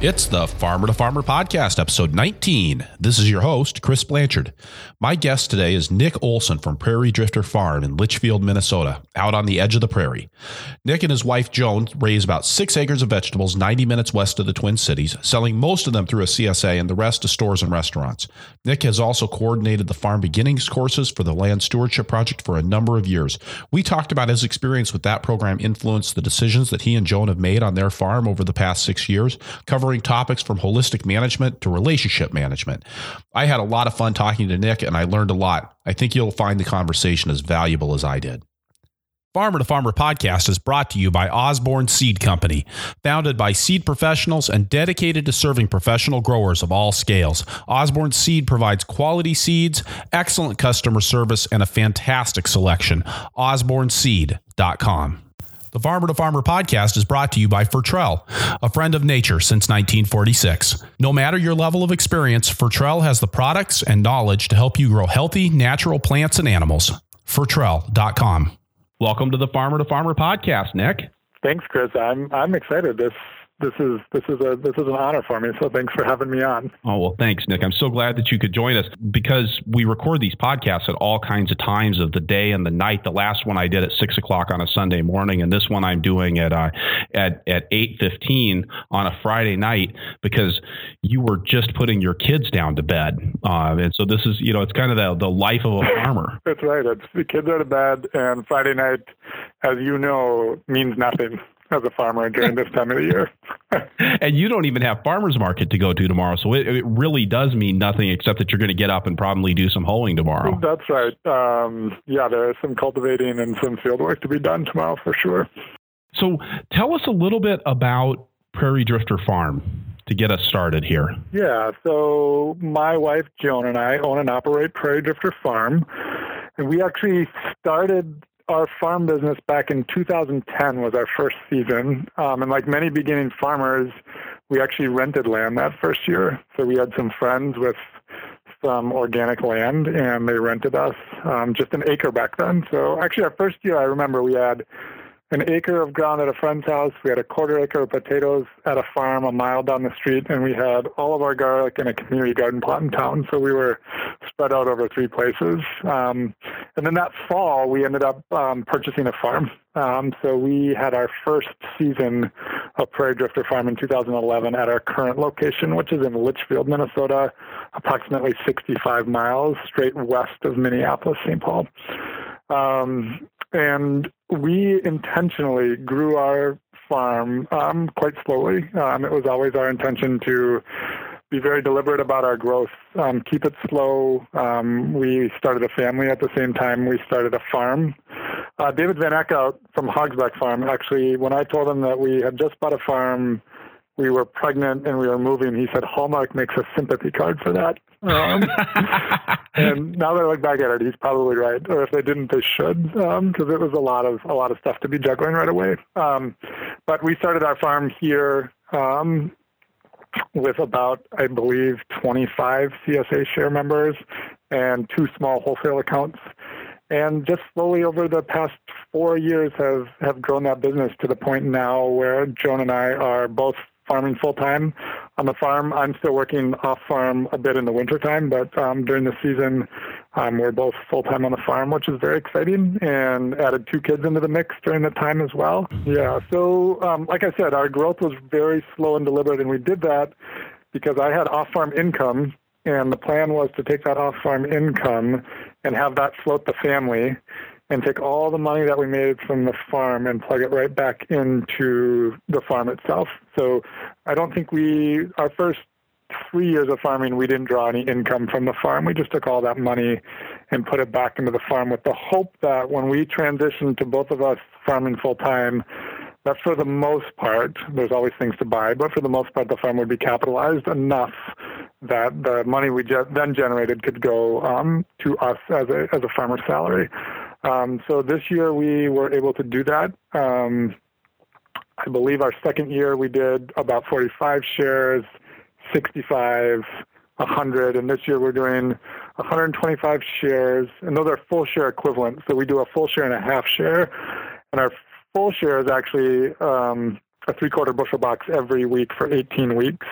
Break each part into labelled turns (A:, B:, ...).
A: It's the Farmer to Farmer Podcast, episode 19. This is your host, Chris Blanchard. My guest today is Nick Olson from Prairie Drifter Farm in Litchfield, Minnesota, out on the edge of the prairie. Nick and his wife Joan raise about six acres of vegetables 90 minutes west of the Twin Cities, selling most of them through a CSA and the rest to stores and restaurants. Nick has also coordinated the farm beginnings courses for the Land Stewardship Project for a number of years. We talked about his experience with that program influenced the decisions that he and Joan have made on their farm over the past six years, covering covering topics from holistic management to relationship management. I had a lot of fun talking to Nick and I learned a lot. I think you'll find the conversation as valuable as I did. Farmer to Farmer podcast is brought to you by Osborne Seed Company, founded by seed professionals and dedicated to serving professional growers of all scales. Osborne Seed provides quality seeds, excellent customer service, and a fantastic selection. OsborneSeed.com. The Farmer to Farmer podcast is brought to you by Fertrell, a friend of nature since 1946. No matter your level of experience, Fertrell has the products and knowledge to help you grow healthy, natural plants and animals. Fertrell.com. Welcome to the Farmer to Farmer podcast, Nick.
B: Thanks, Chris. I'm I'm excited. This this is this is a this is an honor for me. So thanks for having me on.
A: Oh well, thanks, Nick. I'm so glad that you could join us because we record these podcasts at all kinds of times of the day and the night. The last one I did at six o'clock on a Sunday morning, and this one I'm doing at uh, at at eight fifteen on a Friday night because you were just putting your kids down to bed, uh, and so this is you know it's kind of the the life of a farmer.
B: That's right. It's the kids are to bed, and Friday night, as you know, means nothing as a farmer during this time of the year.
A: and you don't even have farmers market to go to tomorrow, so it, it really does mean nothing except that you're going to get up and probably do some hoeing tomorrow.
B: That's right. Um, yeah, there is some cultivating and some field work to be done tomorrow for sure.
A: So, tell us a little bit about Prairie Drifter Farm to get us started here.
B: Yeah, so my wife Joan and I own and operate Prairie Drifter Farm. And we actually started our farm business back in 2010 was our first season. Um, and like many beginning farmers, we actually rented land that first year. So we had some friends with some organic land and they rented us um, just an acre back then. So actually, our first year, I remember we had an acre of ground at a friend's house. We had a quarter acre of potatoes at a farm a mile down the street, and we had all of our garlic in a community garden plot in town. So we were spread out over three places. Um, and then that fall, we ended up um, purchasing a farm. Um, so we had our first season of Prairie Drifter Farm in 2011 at our current location, which is in Litchfield, Minnesota, approximately 65 miles straight west of Minneapolis, St. Paul. Um, and we intentionally grew our farm um, quite slowly. Um, it was always our intention to be very deliberate about our growth, um, keep it slow. Um, we started a family at the same time we started a farm. Uh, David Van Eeckhout from Hogsback Farm, actually, when I told him that we had just bought a farm, we were pregnant and we were moving, he said Hallmark makes a sympathy card for that. Um, and now that I look back at it, he's probably right. Or if they didn't, they should, because um, it was a lot of a lot of stuff to be juggling right away. Um, but we started our farm here um, with about, I believe, 25 CSA share members and two small wholesale accounts. And just slowly over the past four years have, have grown that business to the point now where Joan and I are both farming full time on the farm. I'm still working off farm a bit in the wintertime, but um, during the season, um, we're both full time on the farm, which is very exciting, and added two kids into the mix during the time as well. Yeah, so um, like I said, our growth was very slow and deliberate, and we did that because I had off farm income. And the plan was to take that off farm income and have that float the family and take all the money that we made from the farm and plug it right back into the farm itself. So I don't think we, our first three years of farming, we didn't draw any income from the farm. We just took all that money and put it back into the farm with the hope that when we transitioned to both of us farming full time, that for the most part, there's always things to buy, but for the most part, the farm would be capitalized enough that the money we ge- then generated could go um, to us as a as a farmer's salary. Um, so this year we were able to do that. Um, I believe our second year we did about 45 shares, 65, 100, and this year we're doing 125 shares, and those are full share equivalent. So we do a full share and a half share, and our full share is actually um, a three quarter bushel box every week for 18 weeks.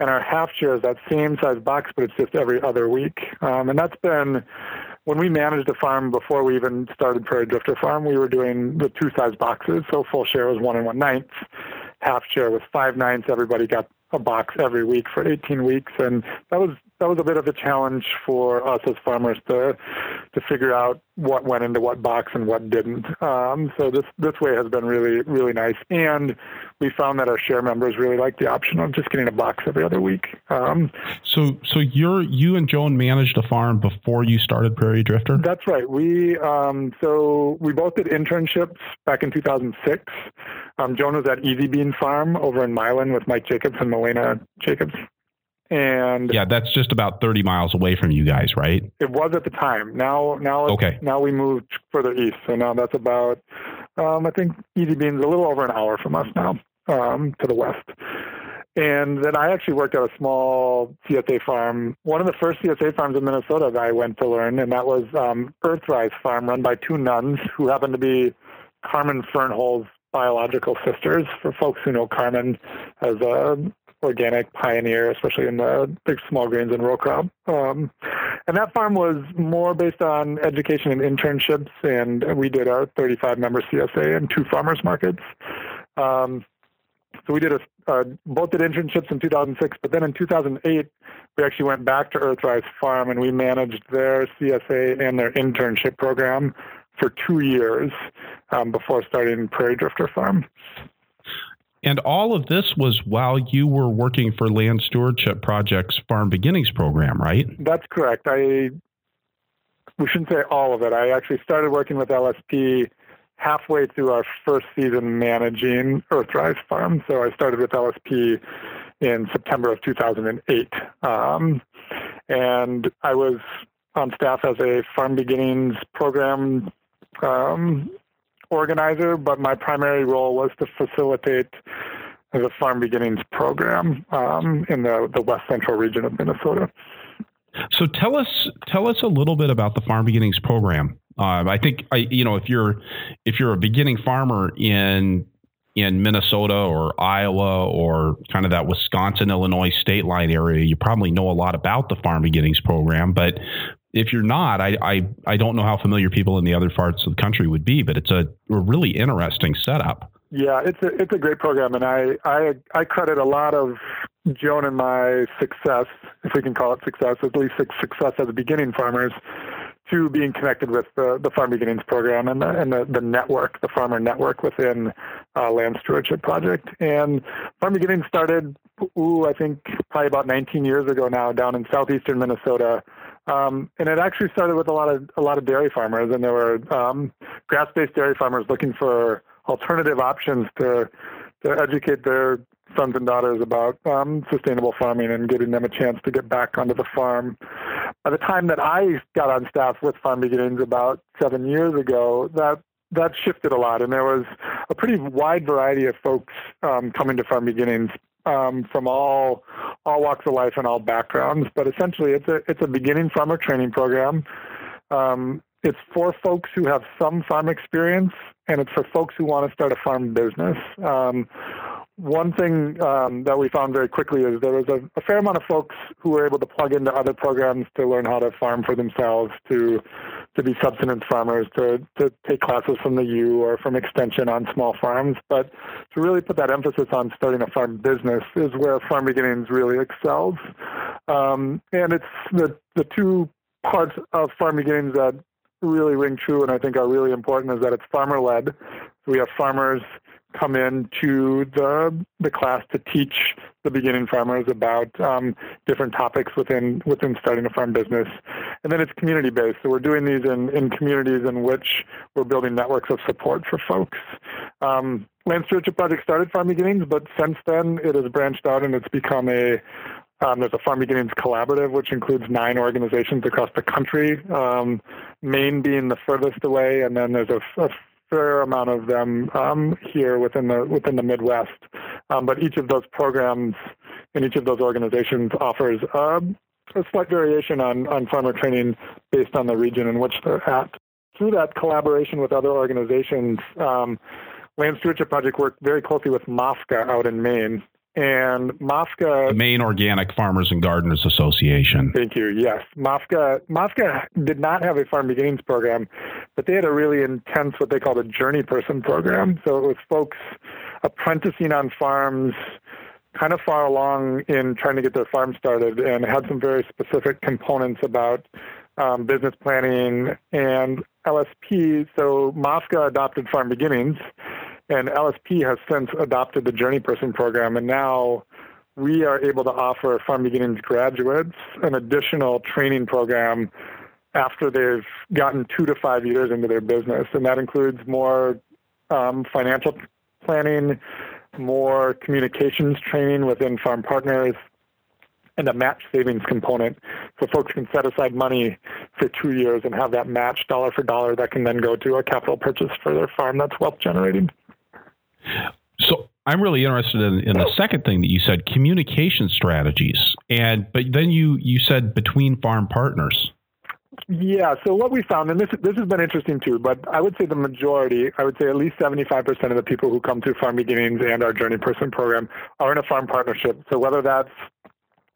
B: And our half share is that same size box, but it's just every other week. Um, and that's been when we managed a farm before we even started Prairie Drifter Farm, we were doing the two size boxes. So full share was one and one ninth, half share was five ninths. Everybody got a box every week for 18 weeks, and that was that was a bit of a challenge for us as farmers to to figure out what went into what box and what didn't. Um, so this this way has been really really nice, and we found that our share members really like the option of just getting a box every other week. Um,
A: so so you're you and Joan managed a farm before you started Prairie Drifter.
B: That's right. We um, so we both did internships back in 2006. Um, Joan was at Easy Bean Farm over in Milan with Mike Jacobs and Melena Jacobs. And
A: yeah, that's just about 30 miles away from you guys, right?
B: It was at the time. Now, now,
A: okay.
B: Now we moved further east, so now that's about, um, I think, Easy Bean's a little over an hour from us now um, to the west. And then I actually worked at a small CSA farm, one of the first CSA farms in Minnesota that I went to learn, and that was um, Earthrise Farm, run by two nuns who happened to be Carmen Fernholz's biological sisters. For folks who know Carmen as a organic pioneer, especially in the big small grains and row crop. Um, and that farm was more based on education and internships, and we did a 35 member CSA and two farmers markets. Um, so we did a, uh, both did internships in 2006, but then in 2008 we actually went back to Earthrise Farm and we managed their CSA and their internship program for two years um, before starting Prairie Drifter Farm.
A: And all of this was while you were working for Land Stewardship Project's Farm Beginnings program, right?
B: That's correct. I we shouldn't say all of it. I actually started working with LSP halfway through our first season managing Earthrise Farm. So I started with LSP in September of 2008. Um, and I was on staff as a Farm Beginnings program um, organizer, but my primary role was to facilitate the Farm Beginnings program um, in the, the west central region of Minnesota.
A: So tell us tell us a little bit about the Farm Beginnings program. Um, I think I, you know if you're if you're a beginning farmer in in Minnesota or Iowa or kind of that Wisconsin Illinois state line area, you probably know a lot about the Farm Beginnings program. But if you're not, I, I, I don't know how familiar people in the other parts of the country would be, but it's a, a really interesting setup.
B: Yeah, it's a it's a great program, and I I I credit a lot of Joan and my success, if we can call it success, at least success as a beginning farmers, to being connected with the, the Farm Beginnings program and the, and the, the network, the farmer network within uh, Land Stewardship Project. And Farm Beginnings started, ooh, I think probably about 19 years ago now, down in southeastern Minnesota. Um, and it actually started with a lot of a lot of dairy farmers, and there were um, grass-based dairy farmers looking for alternative options to to educate their sons and daughters about um, sustainable farming and giving them a chance to get back onto the farm. By the time that I got on staff with Farm Beginnings about seven years ago, that that shifted a lot, and there was a pretty wide variety of folks um, coming to Farm Beginnings um, from all all walks of life and all backgrounds. But essentially, it's a it's a beginning farmer training program. Um, it's for folks who have some farm experience, and it's for folks who want to start a farm business. Um, one thing um, that we found very quickly is there was a, a, fair amount of folks who were able to plug into other programs to learn how to farm for themselves, to to be subsistence farmers, to to take classes from the U or from Extension on small farms. But to really put that emphasis on starting a farm business is where Farm Beginnings really excels. Um, and it's the the two parts of Farm Beginnings that really ring true and I think are really important is that it's farmer led. We have farmers come into the the class to teach the beginning farmers about um, different topics within within starting a farm business, and then it's community based. So we're doing these in in communities in which we're building networks of support for folks. Um, Land Stewardship Project started Farm Beginnings, but since then it has branched out and it's become a um, there's a Farm Beginnings Collaborative, which includes nine organizations across the country, um, Maine being the furthest away, and then there's a, a fair amount of them um, here within the within the Midwest. Um, but each of those programs and each of those organizations offers um, a slight variation on, on farmer training based on the region in which they're at. Through that collaboration with other organizations, um, Land Stewardship Project worked very closely with MOFGA out in Maine. And MOFGA.
A: The Maine Organic Farmers and Gardeners Association.
B: Thank you. Yes. MOFGA, MOFGA did not have a farm beginnings program, but they had a really intense, what they called a journey person program. So it was folks apprenticing on farms kind of far along in trying to get their farm started and had some very specific components about um, business planning and LSP. So MOFGA adopted Farm Beginnings, and LSP has since adopted the Journey Person program. And now we are able to offer Farm Beginnings graduates an additional training program after they've gotten two to five years into their business. And that includes more um, financial planning, more communications training within farm partners, and a match savings component so folks can set aside money for two years and have that match dollar for dollar that can then go to a capital purchase for their farm that's wealth generating.
A: So I'm really interested in, in the second thing that you said, communication strategies. And but then you you said between farm partners.
B: Yeah. So what we found, and this this has been interesting too, but I would say the majority, I would say at least 75% of the people who come through Farm Beginnings and our Journey Person program are in a farm partnership. So whether that's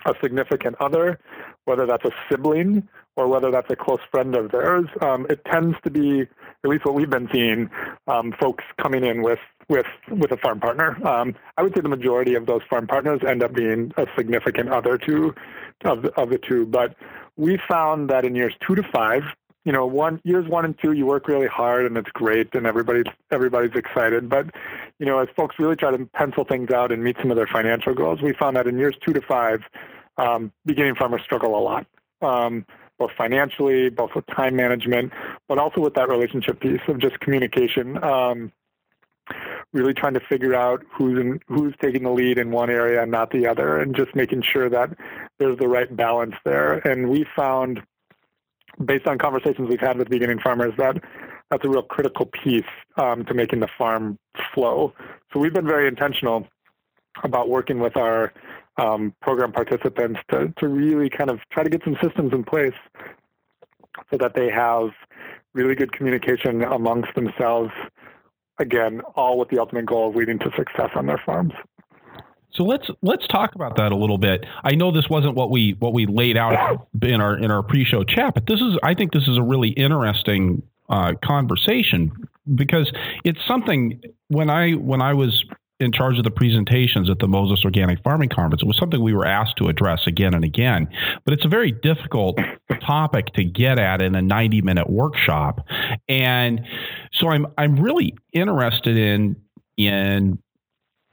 B: a significant other, whether that's a sibling or whether that's a close friend of theirs, um, it tends to be, at least what we've been seeing, um, folks coming in with with with a farm partner. Um, I would say the majority of those farm partners end up being a significant other to of the, of the two, but we found that in years two to five, you know, one years one and two, you work really hard and it's great and everybody's everybody's excited. But you know, as folks really try to pencil things out and meet some of their financial goals, we found that in years two to five, um, beginning farmers struggle a lot, um, both financially, both with time management, but also with that relationship piece of just communication. Um, really trying to figure out who's in, who's taking the lead in one area and not the other, and just making sure that there's the right balance there. And we found, based on conversations we've had with beginning farmers, that that's a real critical piece um, to making the farm flow. So we've been very intentional about working with our um, program participants to, to really kind of try to get some systems in place so that they have really good communication amongst themselves again, all with the ultimate goal of leading to success on their farms.
A: So let's let's talk about that a little bit. I know this wasn't what we what we laid out in our in our pre-show chat, but this is I think this is a really interesting uh, conversation because it's something when I when I was in charge of the presentations at the Moses Organic Farming Conference. It was something we were asked to address again and again, but it's a very difficult topic to get at in a 90 minute workshop. And so I'm I'm really interested in in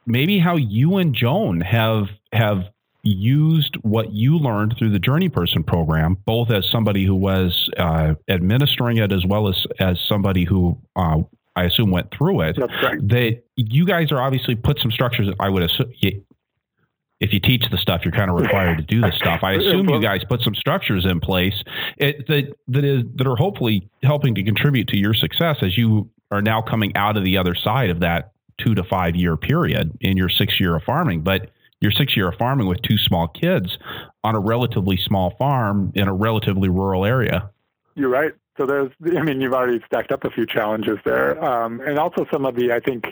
A: maybe how you and Joan have have used what you learned through the Journey Person program, both as somebody who was uh, administering it as well as as somebody who uh, I assume went through it.
B: That's right.
A: That you guys are obviously put some structures. I would assume. if you teach the stuff, you're kind of required to do the stuff. I assume you guys put some structures in place it, that that is that are hopefully helping to contribute to your success as you are now coming out of the other side of that two to five year period in your six year of farming. But your six year of farming with two small kids on a relatively small farm in a relatively rural area.
B: You're right. So there's, I mean, you've already stacked up a few challenges there, um, and also some of the, I think,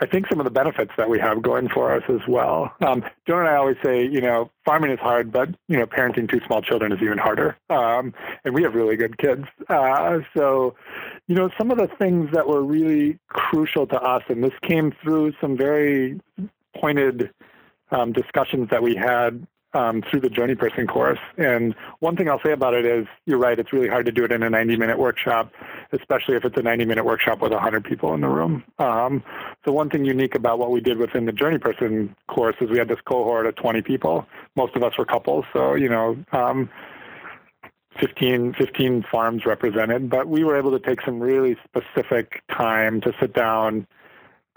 B: I think some of the benefits that we have going for us as well. Um, Joan and I always say, you know, farming is hard, but you know, parenting two small children is even harder. Um, and we have really good kids, uh, so you know, some of the things that were really crucial to us, and this came through some very pointed um, discussions that we had um, through the Journey Person course. And one thing I'll say about it is, you're right, it's really hard to do it in a 90 minute workshop, especially if it's a 90 minute workshop with 100 people in the room. Um, so, one thing unique about what we did within the Journey Person course is we had this cohort of 20 people. Most of us were couples, so, you know, um, 15, 15 farms represented, but we were able to take some really specific time to sit down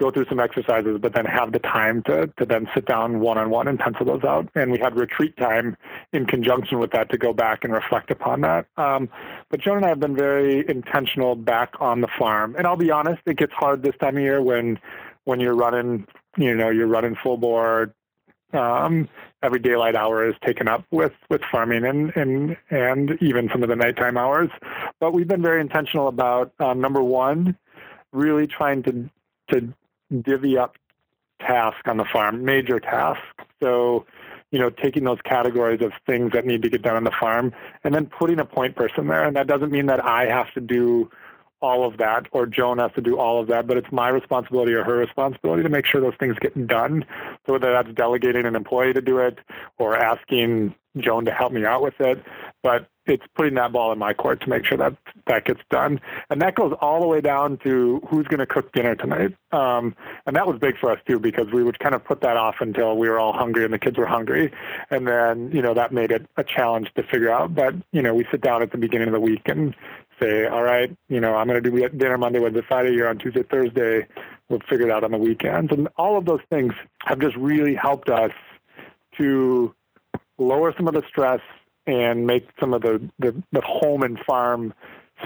B: go through some exercises, but then have the time to, to then sit down one on one and pencil those out. And we had retreat time in conjunction with that to go back and reflect upon that. Um, but Joan and I have been very intentional back on the farm. And I'll be honest, it gets hard this time of year when when you're running, you know, you're running full bore. Um, every daylight hour is taken up with, with farming and, and, and even some of the nighttime hours. But we've been very intentional about um, number one, really trying to to divvy up tasks on the farm, major tasks. So, you know, taking those categories of things that need to get done on the farm and then putting a point person there. And that doesn't mean that I have to do all of that or Joan has to do all of that, but it's my responsibility or her responsibility to make sure those things get done. So whether that's delegating an employee to do it or asking Joan to help me out with it, but it's putting that ball in my court to make sure that that gets done. And that goes all the way down to who's going to cook dinner tonight. Um, and that was big for us too because we would kind of put that off until we were all hungry and the kids were hungry. And then, you know, that made it a challenge to figure out. But, you know, we sit down at the beginning of the week and say, all right, you know, I'm going to do dinner Monday, Wednesday, Friday. You're on Tuesday, Thursday. We'll figure it out on the weekends. And all of those things have just really helped us to lower some of the stress and make some of the, the, the home and farm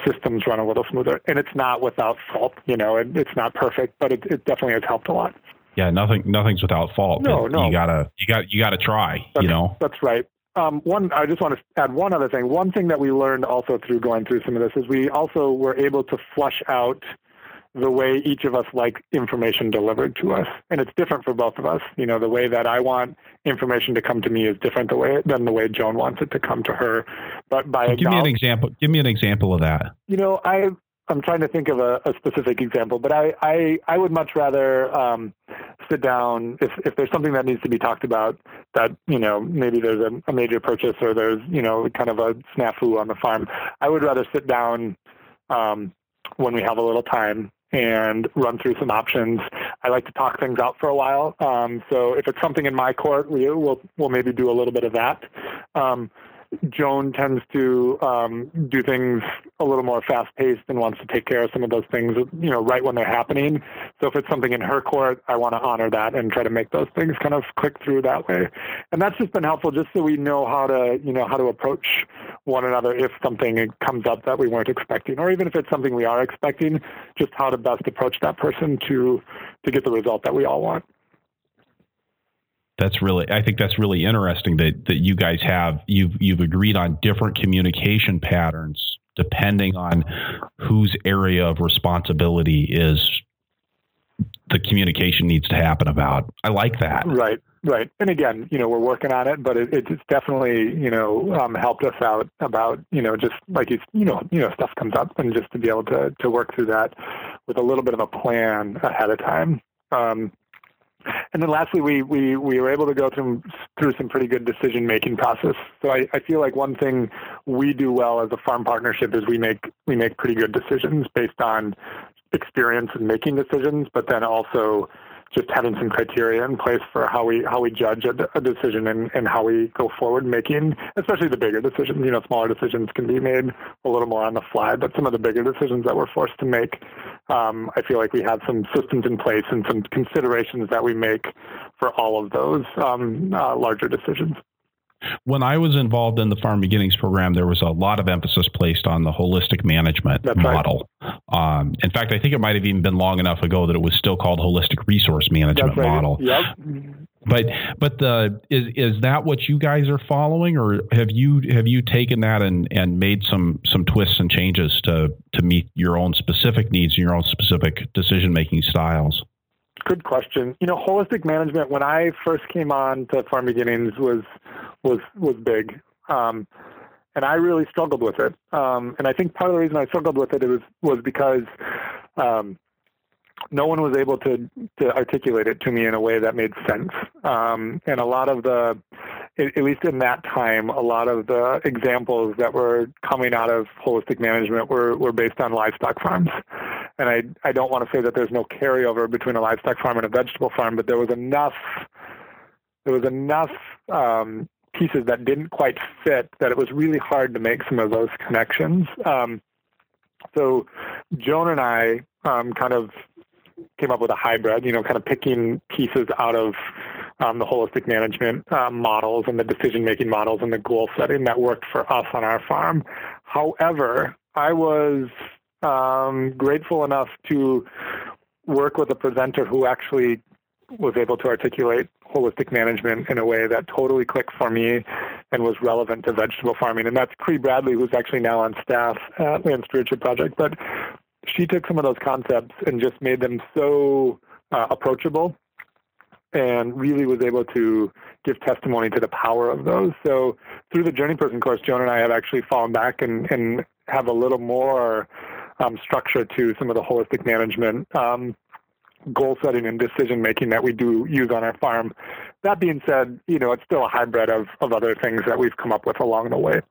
B: systems run a little smoother. And it's not without fault, you know, it, it's not perfect, but it, it definitely has helped a lot.
A: Yeah, nothing, nothing's without fault.
B: No, no.
A: You gotta, you got, you gotta try.
B: That's,
A: you know.
B: That's right. Um, one, I just want to add one other thing. One thing that we learned also through going through some of this is we also were able to flush out the way each of us like information delivered to us, and it's different for both of us. You know, the way that I want information to come to me is different the way than the way Joan wants it to come to her. But by
A: give me an example. Give me an example of that.
B: You know, I I'm trying to think of a, a specific example, but I I, I would much rather um, sit down if if there's something that needs to be talked about that you know maybe there's a, a major purchase or there's you know kind of a snafu on the farm. I would rather sit down um, when we have a little time and run through some options. I like to talk things out for a while. Um, so if it's something in my court, we, will we'll maybe do a little bit of that. Um, Joan tends to um, do things a little more fast paced and wants to take care of some of those things, you know, right when they're happening. So if it's something in her court, I want to honor that and try to make those things kind of click through that way. And that's just been helpful, just so we know how to, you know, how to approach one another if something comes up that we weren't expecting, or even if it's something we are expecting, just how to best approach that person to to get the result that we all want
A: that's really I think that's really interesting that that you guys have you've you've agreed on different communication patterns depending on whose area of responsibility is the communication needs to happen about. I like that.
B: Right, right. And again, you know, we're working on it, but it, it's definitely, you know, um, helped us out about, you know, just like you, you know, you know, stuff comes up, and just to be able to to work through that with a little bit of a plan ahead of time. Um, and then lastly, we, we, we were able to go through, through some pretty good decision making process. So I, I feel like one thing we do well as a farm partnership is we make we make pretty good decisions based on experience in making decisions, but then also just having some criteria in place for how we how we judge a, a decision and, and how we go forward making, especially the bigger decisions. You know, smaller decisions can be made a little more on the fly, but some of the bigger decisions that we're forced to make, um, I feel like we have some systems in place and some considerations that we make for all of those um, uh, larger decisions.
A: When I was involved in the Farm Beginnings program, there was a lot of emphasis placed on the holistic management
B: That's
A: model. Right. Um, in fact, I think it might have even been long enough ago that it was still called holistic resource management
B: right.
A: model.
B: Yep.
A: But but the is is that what you guys are following, or have you have you taken that and, and made some some twists and changes to to meet your own specific needs and your own specific decision making styles?
B: Good question. You know, holistic management when I first came on to Farm Beginnings was was was big, um, and I really struggled with it. Um, and I think part of the reason I struggled with it was was because um, no one was able to to articulate it to me in a way that made sense. Um, and a lot of the, at least in that time, a lot of the examples that were coming out of holistic management were were based on livestock farms and I I don't want to say that there's no carryover between a livestock farm and a vegetable farm, but there was enough there was enough um, pieces that didn't quite fit that it was really hard to make some of those connections. Um, so Joan and I um, kind of came up with a hybrid, you know, kind of picking pieces out of um, the holistic management uh, models and the decision making models and the goal setting that worked for us on our farm. However, I was um, grateful enough to work with a presenter who actually was able to articulate holistic management in a way that totally clicked for me and was relevant to vegetable farming. And that's Cree Bradley, who's actually now on staff at Land Stewardship Project. But she took some of those concepts and just made them so uh, approachable and really was able to give testimony to the power of those. So through the Journey Person course, Joan and I have actually fallen back and, and have a little more um, structure to some of the holistic management um, goal setting and decision making that we do use on our farm. That being said, you know, it's still a hybrid of, of other things that we've come up with along the way.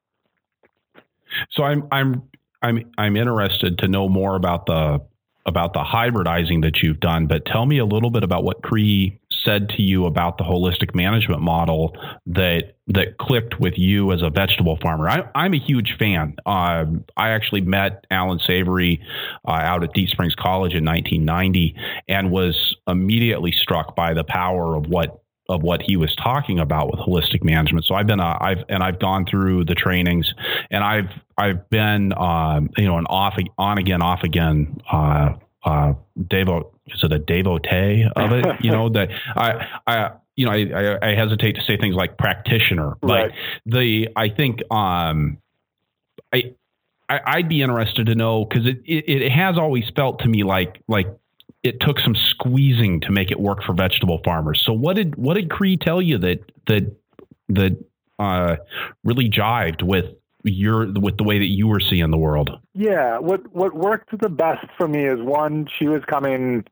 A: So I'm I'm I'm I'm interested to know more about the about the hybridizing that you've done, but tell me a little bit about what Cree said to you about the holistic management model that that clicked with you as a vegetable farmer. I, am a huge fan. Um, I actually met Allan Savory uh, out at Deep Springs College in 1990 and was immediately struck by the power of what of what he was talking about with holistic management. So I've been, uh, I've, and I've gone through the trainings and I've, I've been, um, you know, an off, on again, off again, uh, uh, devo, is it a devotee of it? you know, that I, I, you know, I, I, hesitate to say things like practitioner, but right. the, I think, um, I, I, would be interested to know because it, it, it has always felt to me like like it took some squeezing to make it work for vegetable farmers. So what did what did Cree tell you that that that uh, really jived with your with the way that you were seeing the world?
B: Yeah, what what worked the best for me is one, she was coming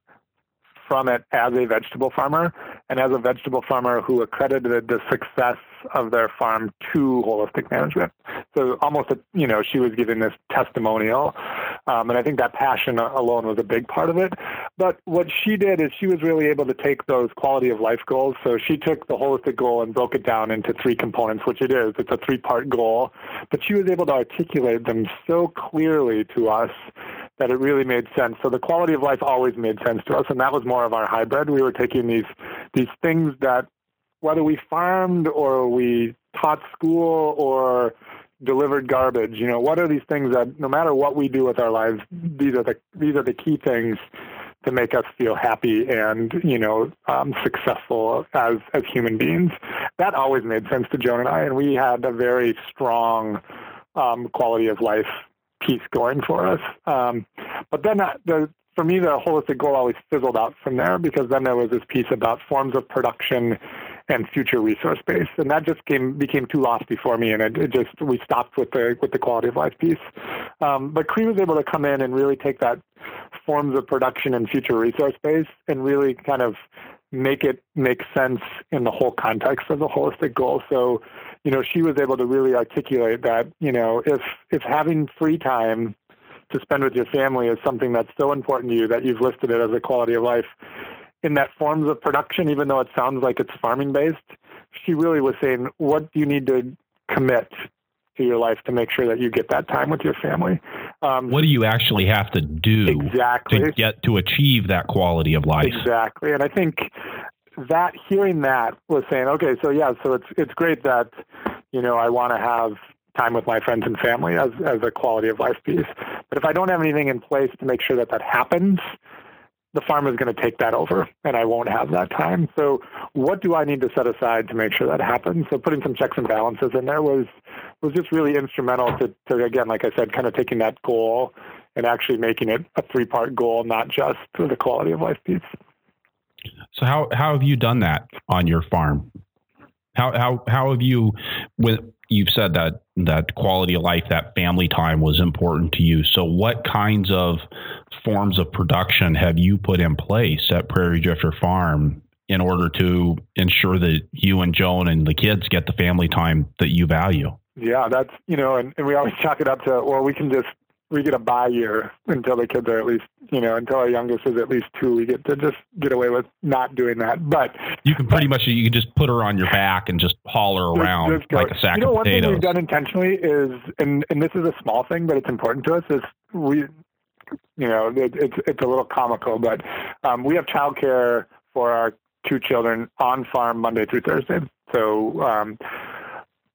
B: from it as a vegetable farmer and as a vegetable farmer who accredited the success of their farm to holistic management. So almost, a, you know, she was giving this testimonial. Um, and I think that passion alone was a big part of it. But what she did is she was really able to take those quality of life goals. So she took the holistic goal and broke it down into three components, which it is. It's a three part goal. But she was able to articulate them so clearly to us that it really made sense. So the quality of life always made sense to us, and that was more of our hybrid. We were taking these these things that whether we farmed or we taught school or delivered garbage, you know, what are these things that no matter what we do with our lives, these are the these are the key things to make us feel happy and you know um, successful as as human beings. That always made sense to Joan and I, and we had a very strong um, quality of life piece going for us. Um, but then uh, the, for me, the holistic goal always fizzled out from there because then there was this piece about forms of production and future resource base, and that just came became too lofty for me, and it, it just we stopped with the with the quality of life piece. Um, but Cree was able to come in and really take that forms of production and future resource base and really kind of make it make sense in the whole context of the holistic goal. So, you know, she was able to really articulate that, you know, if if having free time to spend with your family is something that's so important to you that you've listed it as a quality of life in that forms of production, even though it sounds like it's farming based, she really was saying, what do you need to commit to your life to make sure that you get that time with your family.
A: Um, what do you actually have to do
B: exactly
A: to get to achieve that quality of life?
B: Exactly, and I think that hearing that was saying, okay, so yeah, so it's it's great that you know I want to have time with my friends and family as as a quality of life piece, but if I don't have anything in place to make sure that that happens, the farm is going to take that over and I won't have that time. So what do I need to set aside to make sure that happens? So putting some checks and balances in there was was just really instrumental to, to again, like I said, kind of taking that goal and actually making it a three part goal, not just the quality of life piece.
A: So how how have you done that on your farm? How how how have you with you've said that that quality of life, that family time was important to you. So what kinds of forms of production have you put in place at Prairie Drifter Farm in order to ensure that you and Joan and the kids get the family time that you value?
B: Yeah, that's you know, and, and we always chalk it up to well, we can just we get a bye year until the kids are at least you know until our youngest is at least two. We get to just get away with not doing that. But
A: you can pretty much you can just put her on your back and just haul her around just, just like a sack
B: you know,
A: of
B: one
A: potatoes.
B: thing we've done intentionally is, and and this is a small thing, but it's important to us. Is we you know, it, it's it's a little comical, but um, we have childcare for our two children on farm Monday through Thursday. So um,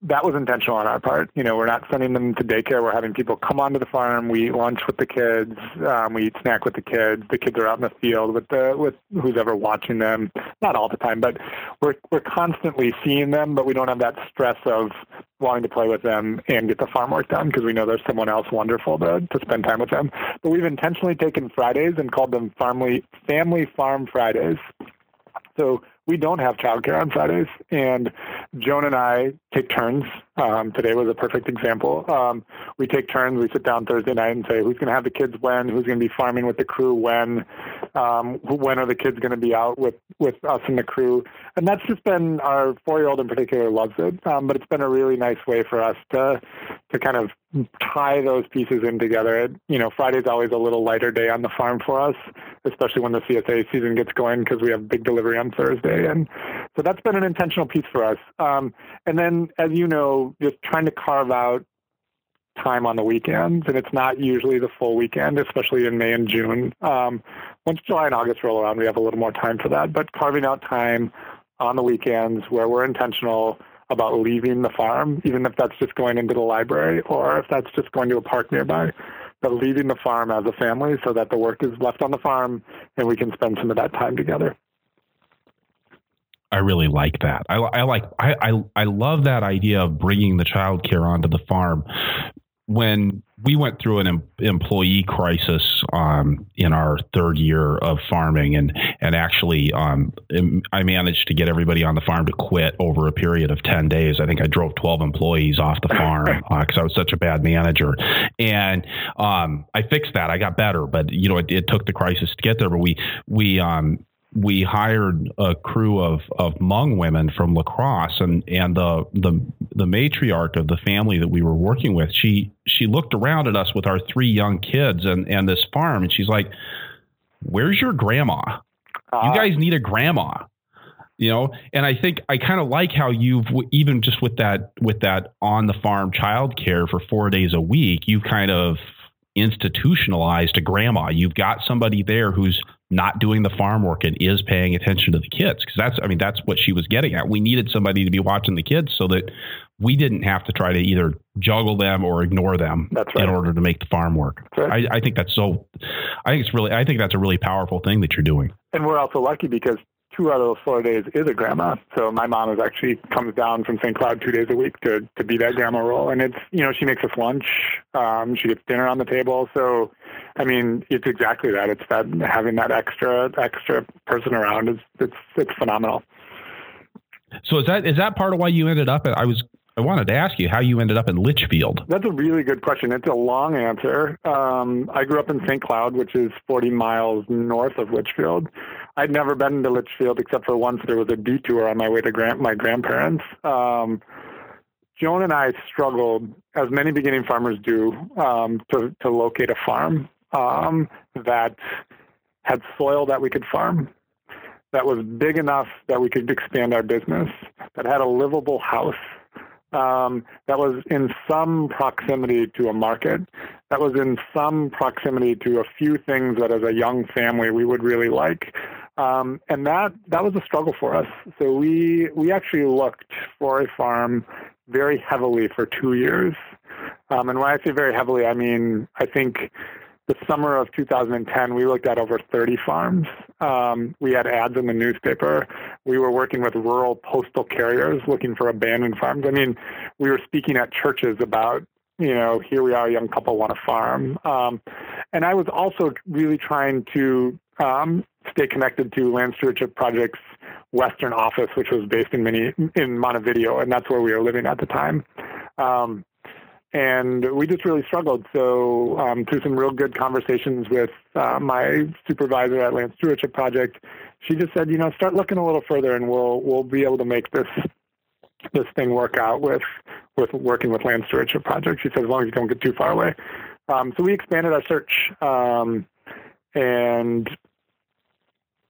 B: that was intentional on our part. You know, we're not sending them to daycare. We're having people come onto the farm. We eat lunch with the kids. Um, we eat snack with the kids. The kids are out in the field with the with who's ever watching them. Not all the time, but we're we're constantly seeing them. But we don't have that stress of wanting to play with them and get the farm work done because we know there's someone else wonderful to to spend time with them. But we've intentionally taken Fridays and called them family family farm Fridays. So we don't have childcare on Fridays, and Joan and I take turns. Um, today was a perfect example. Um, we take turns. We sit down Thursday night and say, who's going to have the kids when? Who's going to be farming with the crew when? Um, when are the kids going to be out with, with us and the crew? And that's just been our four-year-old in particular loves it, um, but it's been a really nice way for us to to kind of tie those pieces in together. You know, Friday's always a little lighter day on the farm for us, especially when the CSA season gets going because we have big delivery on Thursday, and so that's been an intentional piece for us. Um, and then, as you know, just trying to carve out time on the weekends, and it's not usually the full weekend, especially in May and June. Um, once July and August roll around, we have a little more time for that. But carving out time on the weekends where we're intentional about leaving the farm, even if that's just going into the library or if that's just going to a park nearby, but leaving the farm as a family so that the work is left on the farm and we can spend some of that time together.
A: I really like that. I, I like I, I I love that idea of bringing the child care onto the farm. When we went through an em- employee crisis um, in our third year of farming, and and actually, um, I managed to get everybody on the farm to quit over a period of ten days. I think I drove twelve employees off the farm because uh, I was such a bad manager, and um, I fixed that. I got better, but you know, it, it, took the crisis to get there. But we we um, we hired a crew of, of Hmong women from La Crosse and, and the, the the matriarch of the family that we were working with, she she looked around at us with our three young kids and, and this farm and she's like, Where's your grandma? Uh, you guys need a grandma. You know, and I think I kind of like how you've even just with that with that on the farm childcare for four days a week, you kind of institutionalized a grandma. You've got somebody there who's not doing the farm work and is paying attention to the kids because that's i mean that's what she was getting at we needed somebody to be watching the kids so that we didn't have to try to either juggle them or ignore them right. in order to make the farm work right. I, I think that's so i think it's really i think that's a really powerful thing that you're doing
B: and we're also lucky because two out of those four days is a grandma. So my mom is actually comes down from St. Cloud two days a week to to be that grandma role, and it's you know she makes us lunch, um, she gets dinner on the table. So, I mean, it's exactly that. It's that having that extra extra person around is it's it's phenomenal.
A: So is that is that part of why you ended up? At, I was I wanted to ask you how you ended up in Litchfield.
B: That's a really good question. It's a long answer. Um, I grew up in St. Cloud, which is 40 miles north of Litchfield. I'd never been to Litchfield except for once there was a detour on my way to grand- my grandparents. Um, Joan and I struggled, as many beginning farmers do, um, to, to locate a farm um, that had soil that we could farm, that was big enough that we could expand our business, that had a livable house um, that was in some proximity to a market, that was in some proximity to a few things that as a young family we would really like. Um, and that, that was a struggle for us. So we, we actually looked for a farm very heavily for two years. Um, and when I say very heavily, I mean, I think the summer of 2010, we looked at over 30 farms. Um, we had ads in the newspaper. We were working with rural postal carriers looking for abandoned farms. I mean, we were speaking at churches about, you know, here we are, a young couple want a farm. Um, and I was also really trying to um, stay connected to Land Stewardship Project's Western office, which was based in Mini, in Montevideo, and that's where we were living at the time. Um, and we just really struggled. So um, through some real good conversations with uh, my supervisor at Land Stewardship Project, she just said, you know, start looking a little further, and we'll we'll be able to make this this thing work out with with working with Land Stewardship Project. She said, as long as you don't get too far away. Um, so we expanded our search, um, and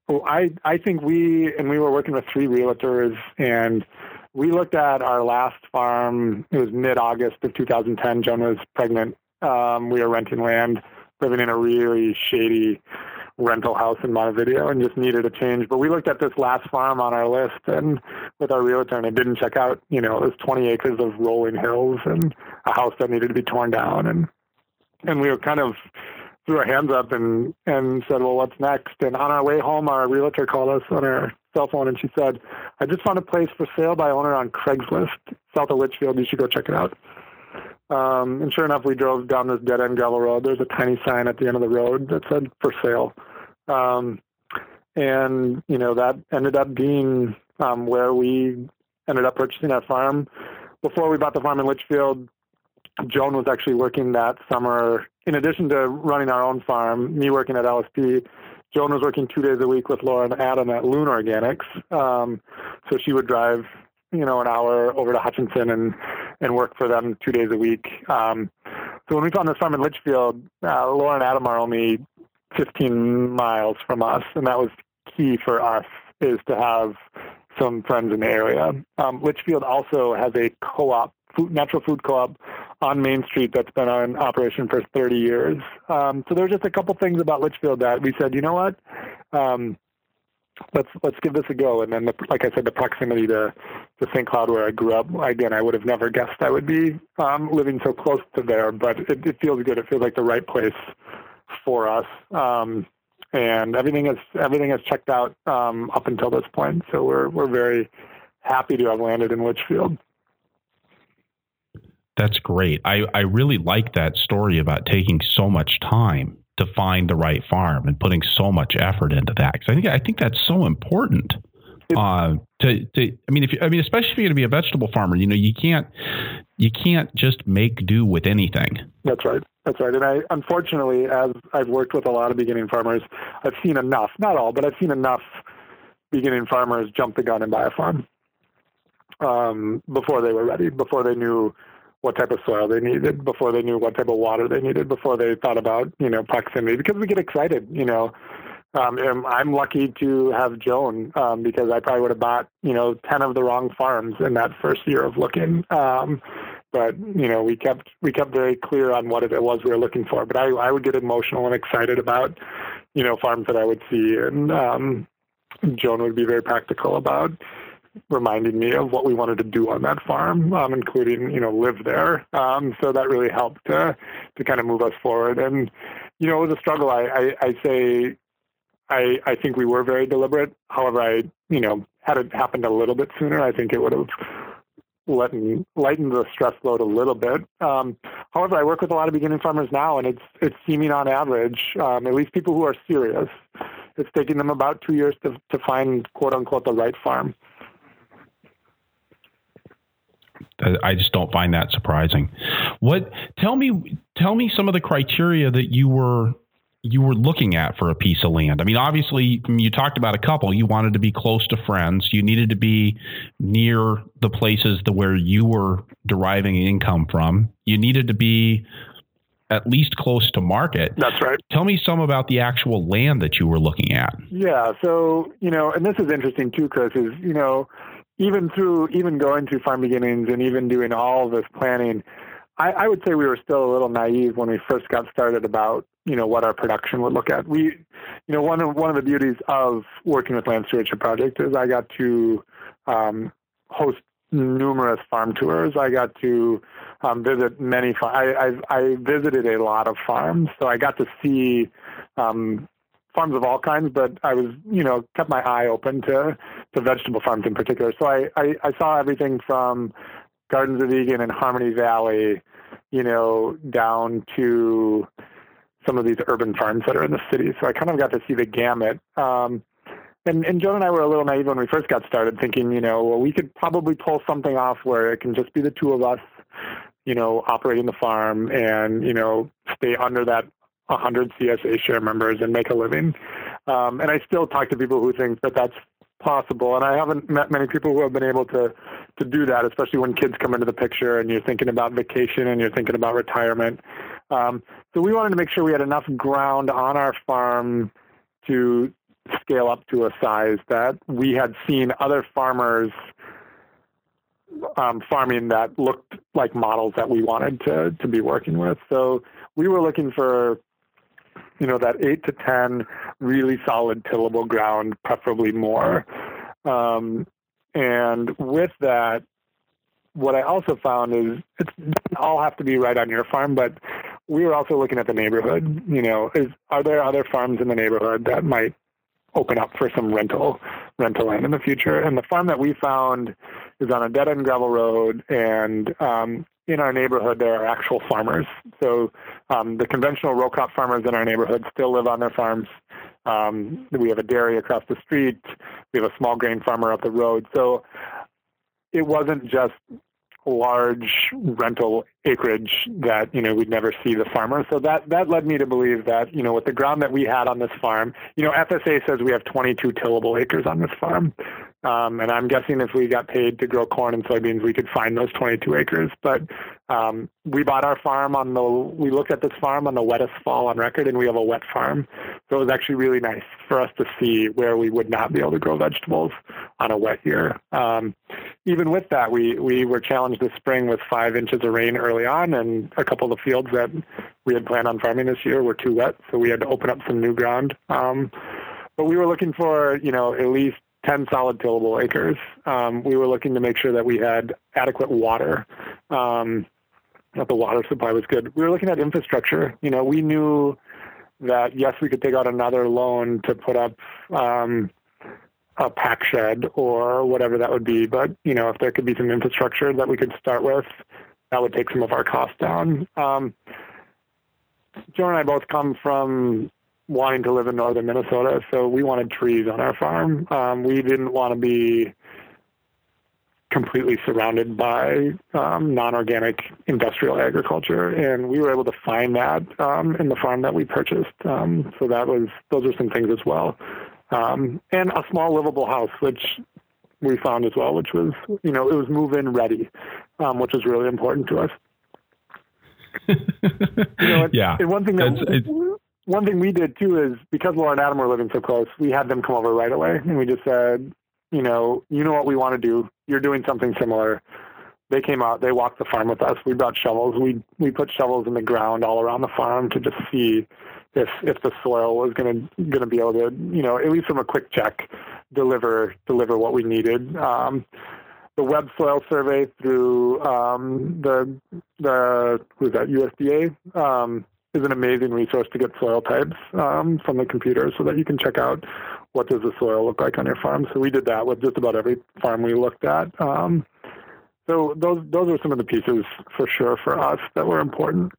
B: I I think we and we were working with three realtors and we looked at our last farm. It was mid-August of 2010. Joan was pregnant. Um, we were renting land, living in a really shady rental house in Montevideo and just needed a change. But we looked at this last farm on our list and with our realtor and it didn't check out, you know, it was 20 acres of rolling hills and a house that needed to be torn down. And, and we were kind of threw our hands up and, and said, well, what's next? And on our way home, our realtor called us on our cell phone and she said, I just found a place for sale by owner on Craigslist, south of Litchfield. You should go check it out. Um, and sure enough, we drove down this dead end gravel road. There's a tiny sign at the end of the road that said for sale. Um, and, you know, that ended up being um, where we ended up purchasing our farm. Before we bought the farm in Litchfield, Joan was actually working that summer. In addition to running our own farm, me working at LSP, Joan was working two days a week with Laura and Adam at Loon Organics. Um, so she would drive, you know, an hour over to Hutchinson and and work for them two days a week. Um, so when we found this farm in Litchfield, uh, Laura and Adam are only 15 miles from us, and that was key for us is to have some friends in the area. Um, Litchfield also has a co-op, food, natural food co-op on Main Street that's been in operation for 30 years. Um, so there's just a couple things about Litchfield that we said, you know what, um, let's let's give this a go. And then, the, like I said, the proximity to to St. Cloud, where I grew up, again, I would have never guessed I would be um, living so close to there. But it, it feels good. It feels like the right place for us. Um, and everything is everything has checked out um, up until this point. So we're we're very happy to have landed in Litchfield.
A: That's great. I, I really like that story about taking so much time to find the right farm and putting so much effort into that. Because I think I think that's so important. Uh, to, to I mean, if you, I mean, especially if you're going to be a vegetable farmer, you know, you can't you can't just make do with anything.
B: That's right. That's right. And I, unfortunately, as I've worked with a lot of beginning farmers, I've seen enough, not all, but I've seen enough beginning farmers jump the gun and buy a farm um, before they were ready, before they knew what type of soil they needed, before they knew what type of water they needed, before they thought about, you know, proximity, because we get excited, you know. Um, I'm lucky to have Joan um, because I probably would have bought, you know, 10 of the wrong farms in that first year of looking. Um, but you know we kept we kept very clear on what it was we were looking for. But I I would get emotional and excited about you know farms that I would see, and um, Joan would be very practical about reminding me of what we wanted to do on that farm, um, including you know live there. Um, so that really helped to to kind of move us forward. And you know it was a struggle. I I, I say. I, I think we were very deliberate. However, I, you know, had it happened a little bit sooner, I think it would have lighten lighten the stress load a little bit. Um, however, I work with a lot of beginning farmers now, and it's it's seeming on average, um, at least people who are serious, it's taking them about two years to to find quote unquote the right farm.
A: I just don't find that surprising. What tell me tell me some of the criteria that you were you were looking at for a piece of land? I mean, obviously, you talked about a couple. You wanted to be close to friends. You needed to be near the places the, where you were deriving income from. You needed to be at least close to market.
B: That's right.
A: Tell me some about the actual land that you were looking at.
B: Yeah. So, you know, and this is interesting too, Chris, is, you know, even through, even going through farm beginnings and even doing all this planning, I, I would say we were still a little naive when we first got started about you know what our production would look at. We, you know, one of one of the beauties of working with Land Stewardship Project is I got to um, host numerous farm tours. I got to um, visit many. I, I, I visited a lot of farms, so I got to see um, farms of all kinds. But I was, you know, kept my eye open to to vegetable farms in particular. So I I, I saw everything from Gardens of Eagan and Harmony Valley, you know, down to some of these urban farms that are in the city. So I kind of got to see the gamut. Um, and, and Joan and I were a little naive when we first got started, thinking, you know, well, we could probably pull something off where it can just be the two of us, you know, operating the farm and, you know, stay under that 100 CSA share members and make a living. Um, and I still talk to people who think that that's possible. And I haven't met many people who have been able to to do that, especially when kids come into the picture and you're thinking about vacation and you're thinking about retirement. Um, so we wanted to make sure we had enough ground on our farm to scale up to a size that we had seen other farmers um, farming that looked like models that we wanted to to be working with. So we were looking for you know, that eight to 10 really solid tillable ground, preferably more. Um, and with that, what I also found is it doesn't all have to be right on your farm, but we were also looking at the neighborhood. You know, is are there other farms in the neighborhood that might open up for some rental rental land in the future? And the farm that we found is on a dead end gravel road, and um, in our neighborhood there are actual farmers. So um, the conventional row crop farmers in our neighborhood still live on their farms. Um, we have a dairy across the street. We have a small grain farmer up the road. So it wasn't just large rental acreage that you know we'd never see the farmer. So that that led me to believe that you know with the ground that we had on this farm, you know FSA says we have 22 tillable acres on this farm, um, and I'm guessing if we got paid to grow corn and soybeans, we could find those 22 acres. But um, we bought our farm on the, we looked at this farm on the wettest fall on record, and we have a wet farm. So it was actually really nice for us to see where we would not be able to grow vegetables on a wet year. Um, even with that, we, we were challenged this spring with five inches of rain early on, and a couple of the fields that we had planned on farming this year were too wet, so we had to open up some new ground. Um, but we were looking for, you know, at least 10 solid tillable acres. Um, we were looking to make sure that we had adequate water. Um, that the water supply was good. We were looking at infrastructure. You know, we knew that yes, we could take out another loan to put up um, a pack shed or whatever that would be. But you know, if there could be some infrastructure that we could start with, that would take some of our costs down. Um, Joan and I both come from wanting to live in northern Minnesota, so we wanted trees on our farm. Um, we didn't want to be completely surrounded by um, non-organic industrial agriculture, and we were able to find that um, in the farm that we purchased. Um, so that was those are some things as well, um, and a small livable house, which we found as well, which was you know it was move-in ready, um, which was really important to us. you know,
A: yeah.
B: And one thing that one thing we did too is because Laura and Adam were living so close, we had them come over right away, and we just said, you know, you know what we want to do. You're doing something similar. They came out. They walked the farm with us. We brought shovels. We we put shovels in the ground all around the farm to just see if if the soil was going to going to be able to, you know, at least from a quick check, deliver deliver what we needed. Um, the web soil survey through um, the the who's that USDA um, is an amazing resource to get soil types um, from the computer so that you can check out what does the soil look like on your farm. So we did that with just about every farm we looked at. Um, so those those are some of the pieces for sure for us that were important.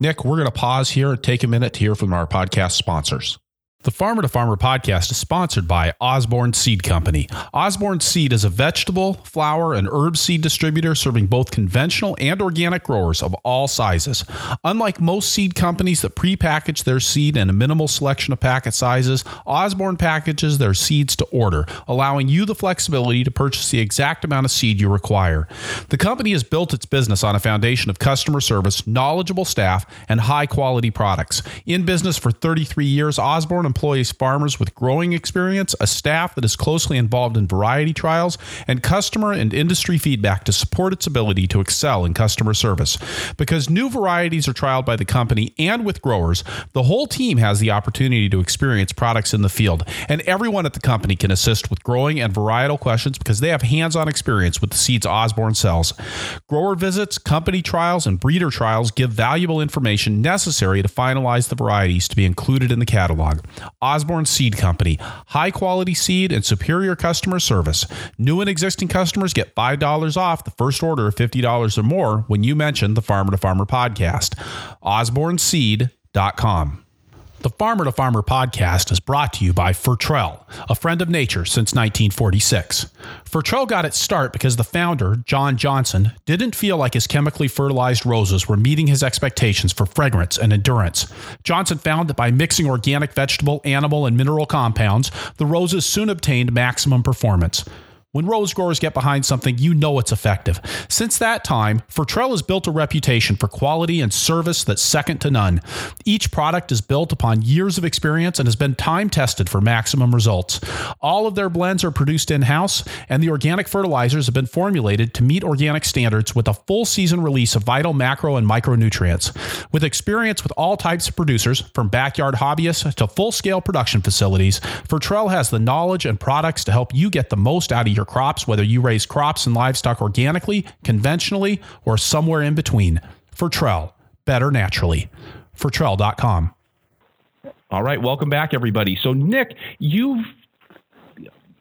A: Nick, we're going to pause here and take a minute to hear from our podcast sponsors. The Farmer to Farmer podcast is sponsored by Osborne Seed Company. Osborne Seed is a vegetable, flower, and herb seed distributor serving both conventional and organic growers of all sizes. Unlike most seed companies that prepackage their seed in a minimal selection of packet sizes, Osborne packages their seeds to order, allowing you the flexibility to purchase the exact amount of seed you require. The company has built its business on a foundation of customer service, knowledgeable staff, and high quality products. In business for 33 years, Osborne employs farmers with growing experience, a staff that is closely involved in variety trials, and customer and industry feedback to support its ability to excel in customer service. Because new varieties are trialed by the company and with growers, the whole team has the opportunity to experience products in the field, and everyone at the company can assist with growing and varietal questions because they have hands on experience with the seeds Osborne sells. Grower visits, company trials, and breeder trials give valuable information necessary to finalize the varieties to be included in the catalog. Osborne Seed Company, high quality seed and superior customer service. New and existing customers get $5 off the first order of $50 or more when you mention the Farmer to Farmer podcast. OsborneSeed.com. The Farmer to Farmer podcast is brought to you by Fertrell, a friend of nature since 1946. Fertrell got its start because the founder, John Johnson, didn't feel like his chemically fertilized roses were meeting his expectations for fragrance and endurance. Johnson found that by mixing organic vegetable, animal, and mineral compounds, the roses soon obtained maximum performance. When rose growers get behind something, you know it's effective. Since that time, Fertrell has built a reputation for quality and service that's second to none. Each product is built upon years of experience and has been time tested for maximum results. All of their blends are produced in house, and the organic fertilizers have been formulated to meet organic standards with a full season release of vital macro and micronutrients. With experience with all types of producers, from backyard hobbyists to full scale production facilities, Fertrell has the knowledge and products to help you get the most out of your crops, whether you raise crops and livestock organically, conventionally, or somewhere in between. Fertrell, better naturally. Fertrell.com.
C: All right, welcome back, everybody. So, Nick, you've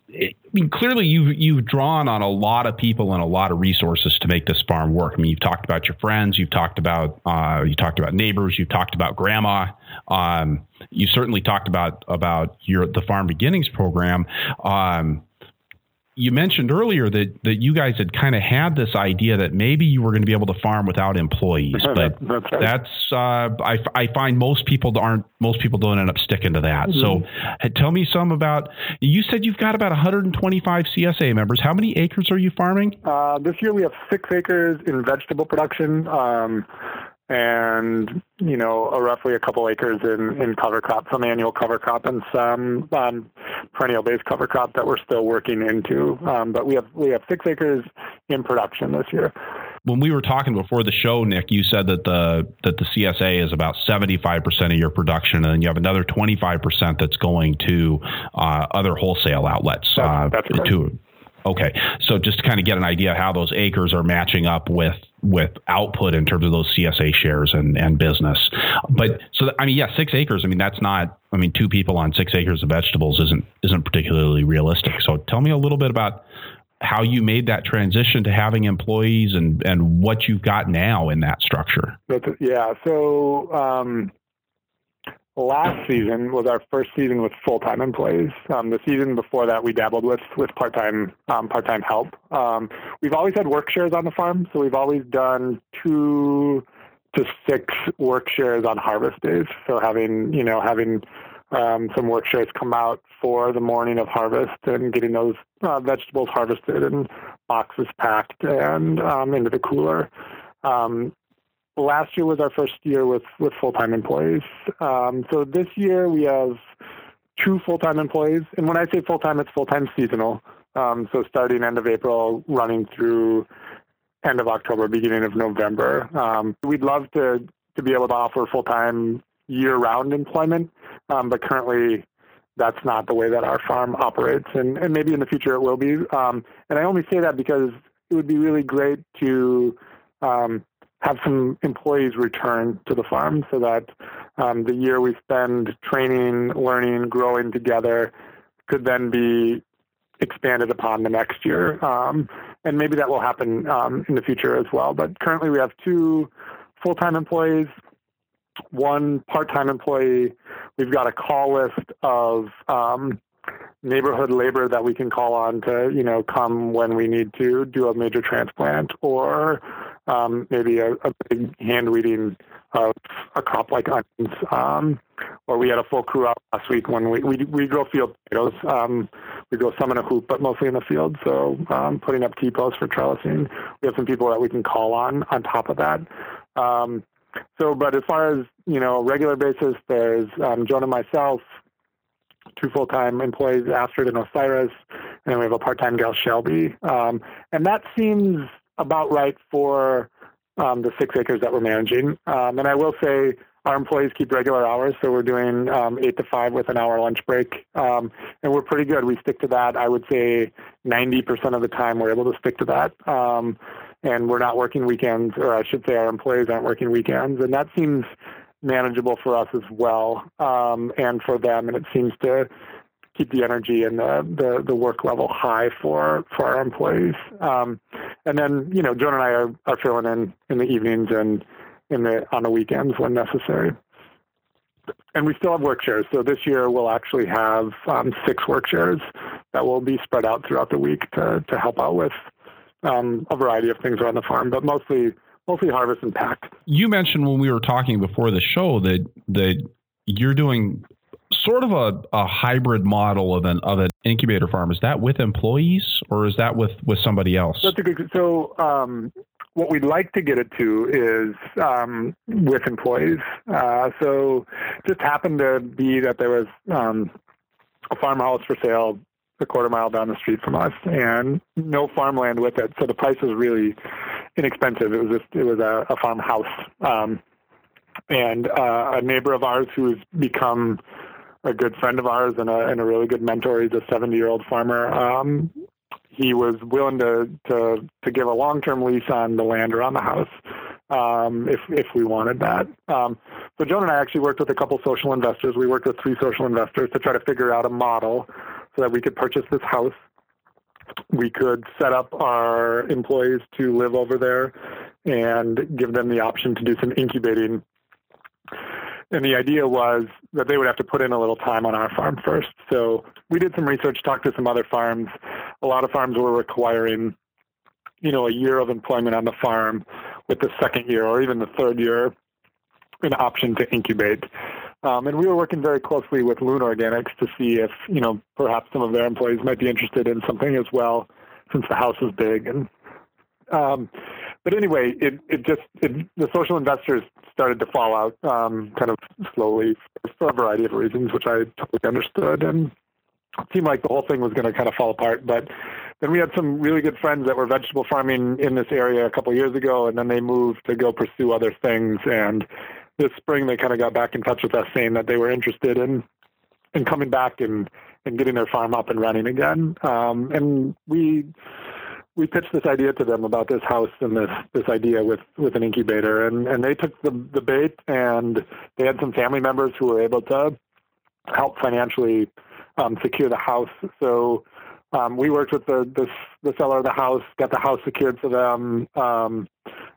C: I mean, clearly you've you've drawn on a lot of people and a lot of resources to make this farm work. I mean, you've talked about your friends, you've talked about uh, you talked about neighbors, you've talked about grandma. Um, you certainly talked about about your the Farm Beginnings program. Um, you mentioned earlier that that you guys had kind of had this idea that maybe you were going to be able to farm without employees, but that's, right. that's uh, I, I find most people aren't most people don't end up sticking to that. Mm-hmm. So, tell me some about. You said you've got about 125 CSA members. How many acres are you farming?
B: Uh, this year we have six acres in vegetable production. Um, and you know roughly a couple acres in, in cover crop, some annual cover crop, and some um, perennial based cover crop that we're still working into. Um, but we have we have six acres in production this year.
C: When we were talking before the show, Nick, you said that the that the CSA is about seventy five percent of your production, and then you have another twenty five percent that's going to uh, other wholesale outlets.
B: That's, uh, that's
C: to, Okay, so just to kind of get an idea how those acres are matching up with with output in terms of those CSA shares and, and business. But so I mean, yeah, six acres. I mean, that's not. I mean, two people on six acres of vegetables isn't isn't particularly realistic. So tell me a little bit about how you made that transition to having employees and and what you've got now in that structure.
B: Yeah. So um, last season was our first season with full time employees. Um, the season before that, we dabbled with with part time um, part time help. Um, we've always had work shares on the farm, so we've always done two to six work shares on harvest days. So having you know having um, some work shares come out for the morning of harvest and getting those uh, vegetables harvested and boxes packed and um, into the cooler. Um, last year was our first year with, with full-time employees. Um, so this year we have two full-time employees. And when I say full-time, it's full-time seasonal. Um, so starting end of April, running through end of October, beginning of November. Um, we'd love to, to be able to offer full-time year-round employment, um, but currently that's not the way that our farm operates. And, and maybe in the future it will be. Um, and I only say that because it would be really great to um, have some employees return to the farm so that um, the year we spend training, learning, growing together could then be expanded upon the next year. Um, and maybe that will happen um, in the future as well. But currently we have two full-time employees, one part-time employee. We've got a call list of um, neighborhood labor that we can call on to, you know, come when we need to do a major transplant or um, maybe a, a, big hand weeding of a crop like onions. Um, or we had a full crew out last week when we we, we grow field potatoes. Um, we grow some in a hoop, but mostly in the field. So um, putting up T posts for trellising. We have some people that we can call on on top of that. Um, so, but as far as you know, regular basis, there's um, Joan and myself, two full-time employees, Astrid and Osiris, and then we have a part-time gal, Shelby. Um, and that seems about right for um, the six acres that we're managing. Um, and I will say our employees keep regular hours, so we're doing um, eight to five with an hour lunch break, um, and we're pretty good. We stick to that. I would say 90% of the time we're able to stick to that. Um, and we're not working weekends, or I should say our employees aren't working weekends, and that seems manageable for us as well, um, and for them, and it seems to keep the energy and the, the, the work level high for for our employees. Um, and then you know, Joan and I are, are filling in in the evenings and in the on the weekends when necessary. And we still have work shares. So this year we'll actually have um, six work shares that will be spread out throughout the week to to help out with um, a variety of things around the farm, but mostly mostly harvest and pack.
C: You mentioned when we were talking before the show that that you're doing
A: sort of a, a hybrid model of an of an incubator farm. Is that with employees or is that with with somebody else?
B: That's a good. So um, what we'd like to get it to is um, with employees. Uh, so just happened to be that there was um, a farmhouse for sale a quarter mile down the street from us, and no farmland with it. So the price was really inexpensive. It was just it was a, a farmhouse, um, and uh, a neighbor of ours who's become a good friend of ours and a, and a really good mentor. He's a 70 year old farmer. Um, he was willing to to to give a long term lease on the land around the house um, if if we wanted that. Um, so Joan and I actually worked with a couple social investors. We worked with three social investors to try to figure out a model so that we could purchase this house. We could set up our employees to live over there and give them the option to do some incubating. And the idea was that they would have to put in a little time on our farm first. So we did some research, talked to some other farms. A lot of farms were requiring, you know, a year of employment on the farm with the second year or even the third year an option to incubate. Um, and we were working very closely with Loon Organics to see if, you know, perhaps some of their employees might be interested in something as well, since the house is big. And um, but anyway, it it just it, the social investors started to fall out um, kind of slowly for a variety of reasons, which I totally understood, and it seemed like the whole thing was going to kind of fall apart. But then we had some really good friends that were vegetable farming in this area a couple of years ago, and then they moved to go pursue other things and this spring they kind of got back in touch with us saying that they were interested in in coming back and and getting their farm up and running again. Um, and we we pitched this idea to them about this house and this this idea with with an incubator, and and they took the the bait, and they had some family members who were able to help financially um, secure the house. So um, we worked with the, the, the seller of the house, got the house secured for them, um,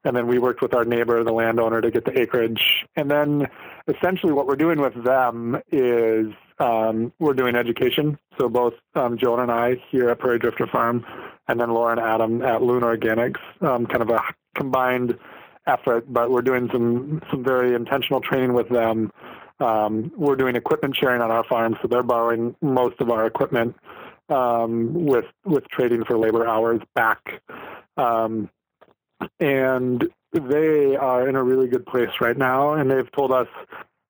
B: and then we worked with our neighbor, the landowner, to get the acreage. And then essentially, what we're doing with them is um, we're doing education. So both um, Joan and I here at Prairie Drifter Farm, and then Lauren Adam at Loon Organics, um, kind of a combined effort. But we're doing some some very intentional training with them. Um, we're doing equipment sharing on our farm, so they're borrowing most of our equipment um, with with trading for labor hours back, um, and they are in a really good place right now. And they've told us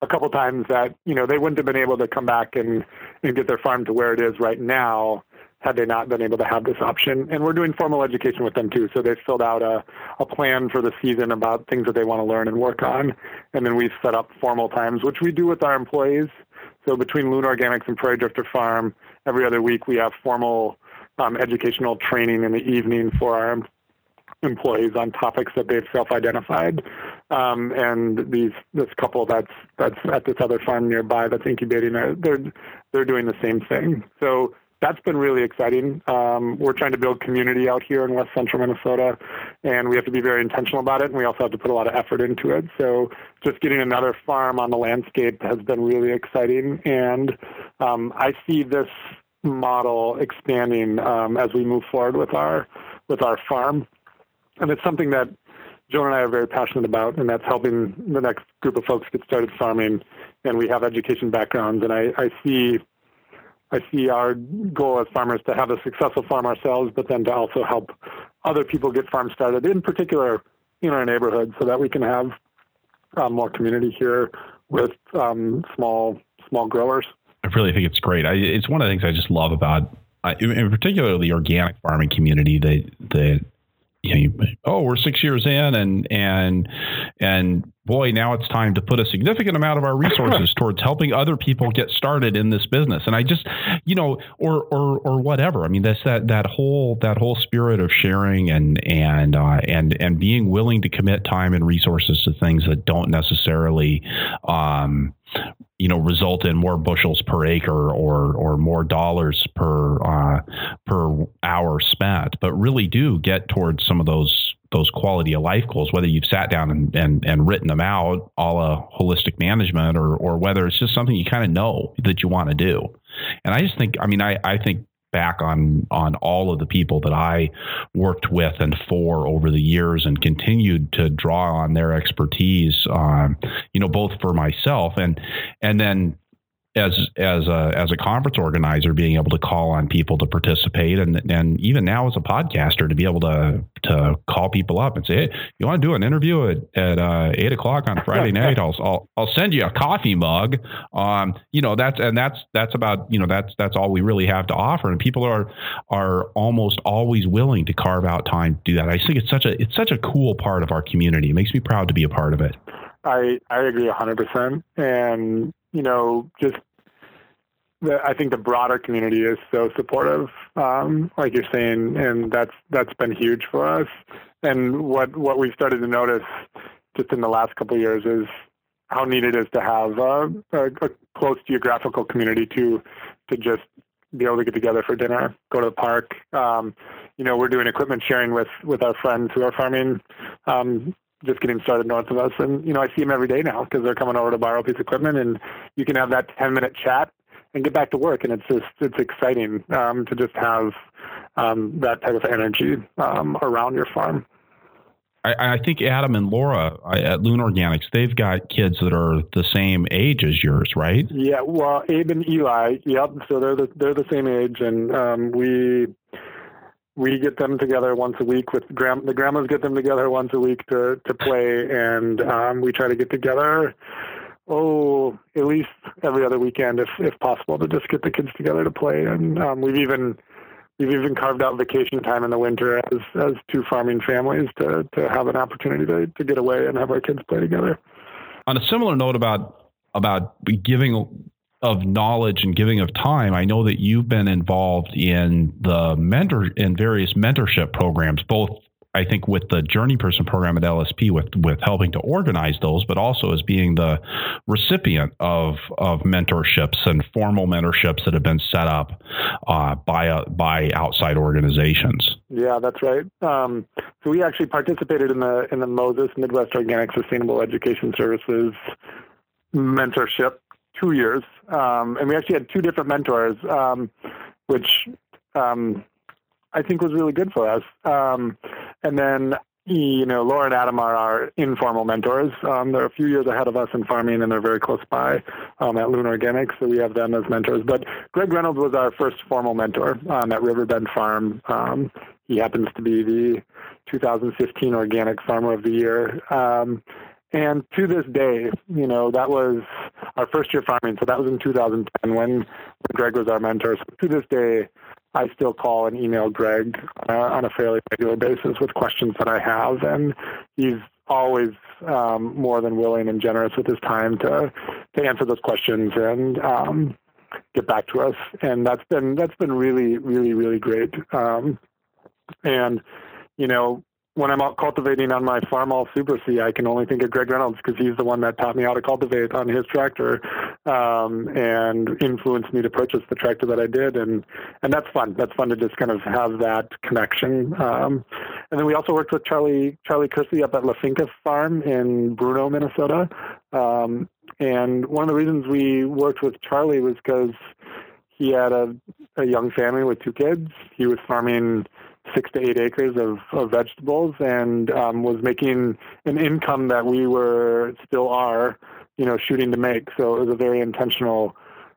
B: a couple times that you know they wouldn't have been able to come back and and get their farm to where it is right now had they not been able to have this option. And we're doing formal education with them too. So they've filled out a, a plan for the season about things that they want to learn and work on. And then we've set up formal times, which we do with our employees. So between Loon Organics and Prairie Drifter Farm, every other week we have formal um, educational training in the evening for our employees on topics that they've self-identified. Um, and these this couple that's that's at this other farm nearby that's incubating, they're they're doing the same thing. So that's been really exciting. Um, we're trying to build community out here in West Central Minnesota, and we have to be very intentional about it. And we also have to put a lot of effort into it. So, just getting another farm on the landscape has been really exciting. And um, I see this model expanding um, as we move forward with our with our farm, and it's something that Joan and I are very passionate about, and that's helping the next group of folks get started farming. And we have education backgrounds, and I, I see I see our goal as farmers to have a successful farm ourselves, but then to also help other people get farms started, in particular in our neighborhood, so that we can have um, more community here with um, small small growers.
A: I really think it's great. I, it's one of the things I just love about, uh, in particular, the organic farming community. That that you know, oh, we're six years in, and and and boy, now it's time to put a significant amount of our resources towards helping other people get started in this business. And I just, you know, or or or whatever. I mean, that's that that whole that whole spirit of sharing and and uh, and and being willing to commit time and resources to things that don't necessarily. Um, you know result in more bushels per acre or or more dollars per uh, per hour spent, but really do get towards some of those those quality of life goals, whether you've sat down and, and, and written them out, all a holistic management, or or whether it's just something you kind of know that you want to do. And I just think, I mean, I, I think back on on all of the people that I worked with and for over the years and continued to draw on their expertise um, you know both for myself and and then as as a as a conference organizer, being able to call on people to participate, and and even now as a podcaster, to be able to to call people up and say, hey, you want to do an interview at at uh, eight o'clock on Friday night? I'll, I'll I'll send you a coffee mug. Um, you know that's and that's that's about you know that's that's all we really have to offer, and people are are almost always willing to carve out time to do that. I think it's such a it's such a cool part of our community. It makes me proud to be a part of it.
B: I I agree hundred percent, and you know, just the, I think the broader community is so supportive, um, like you're saying, and that's that's been huge for us. And what what we've started to notice just in the last couple of years is how neat it is to have a, a, a close geographical community to to just be able to get together for dinner, go to the park. Um, you know, we're doing equipment sharing with with our friends who are farming um, just getting started north of us. And, you know, I see them every day now because they're coming over to borrow a piece of equipment and you can have that 10 minute chat and get back to work. And it's just, it's exciting um, to just have um, that type of energy um, around your farm.
A: I, I, think Adam and Laura at Loon Organics, they've got kids that are the same age as yours, right?
B: Yeah, well, Abe and Eli, yep. So they're the they're the same age, and um, we we get them together once a week with the grandmas get them together once a week to to play, and um, we try to get together. Oh, at least every other weekend, if if possible, to just get the kids together to play. And um, we've even we've even carved out vacation time in the winter as as two farming families to to have an opportunity to to get away and have our kids play together.
A: On a similar note about about giving of knowledge and giving of time, I know that you've been involved in the mentor in various mentorship programs, both I think with the Journey Person program at LSP, with with helping to organize those, but also as being the recipient of of mentorships and formal mentorships that have been set up uh, by uh, by outside organizations.
B: Yeah, that's right. Um, so we actually participated in the in the Moses Midwest Organic Sustainable Education Services mentorship two years, um, and we actually had two different mentors, um, which um, I think was really good for us. Um, and then you know, Laura and Adam are our informal mentors. Um, they're a few years ahead of us in farming, and they're very close by um, at Loon Organics, so we have them as mentors. But Greg Reynolds was our first formal mentor at Riverbend Farm. He happens to be the 2015 Organic Farmer of the Year. And to this day, you know, that was our first year farming. So that was in 2010 when, when Greg was our mentor. So to this day, I still call and email Greg uh, on a fairly regular basis with questions that I have. And he's always um, more than willing and generous with his time to, to answer those questions and um, get back to us. And that's been, that's been really, really, really great. Um, and, you know, when I'm out cultivating on my Farmall Super C, I can only think of Greg Reynolds because he's the one that taught me how to cultivate on his tractor um, and influenced me to purchase the tractor that I did. And, and that's fun. That's fun to just kind of have that connection. Um, and then we also worked with Charlie, Charlie Kersey up at La Finca Farm in Bruno, Minnesota. Um, and one of the reasons we worked with Charlie was because he had a, a young family with two kids. He was farming six to eight acres of, of vegetables and um, was making an income that we were still are, you know, shooting to make. So it was a very intentional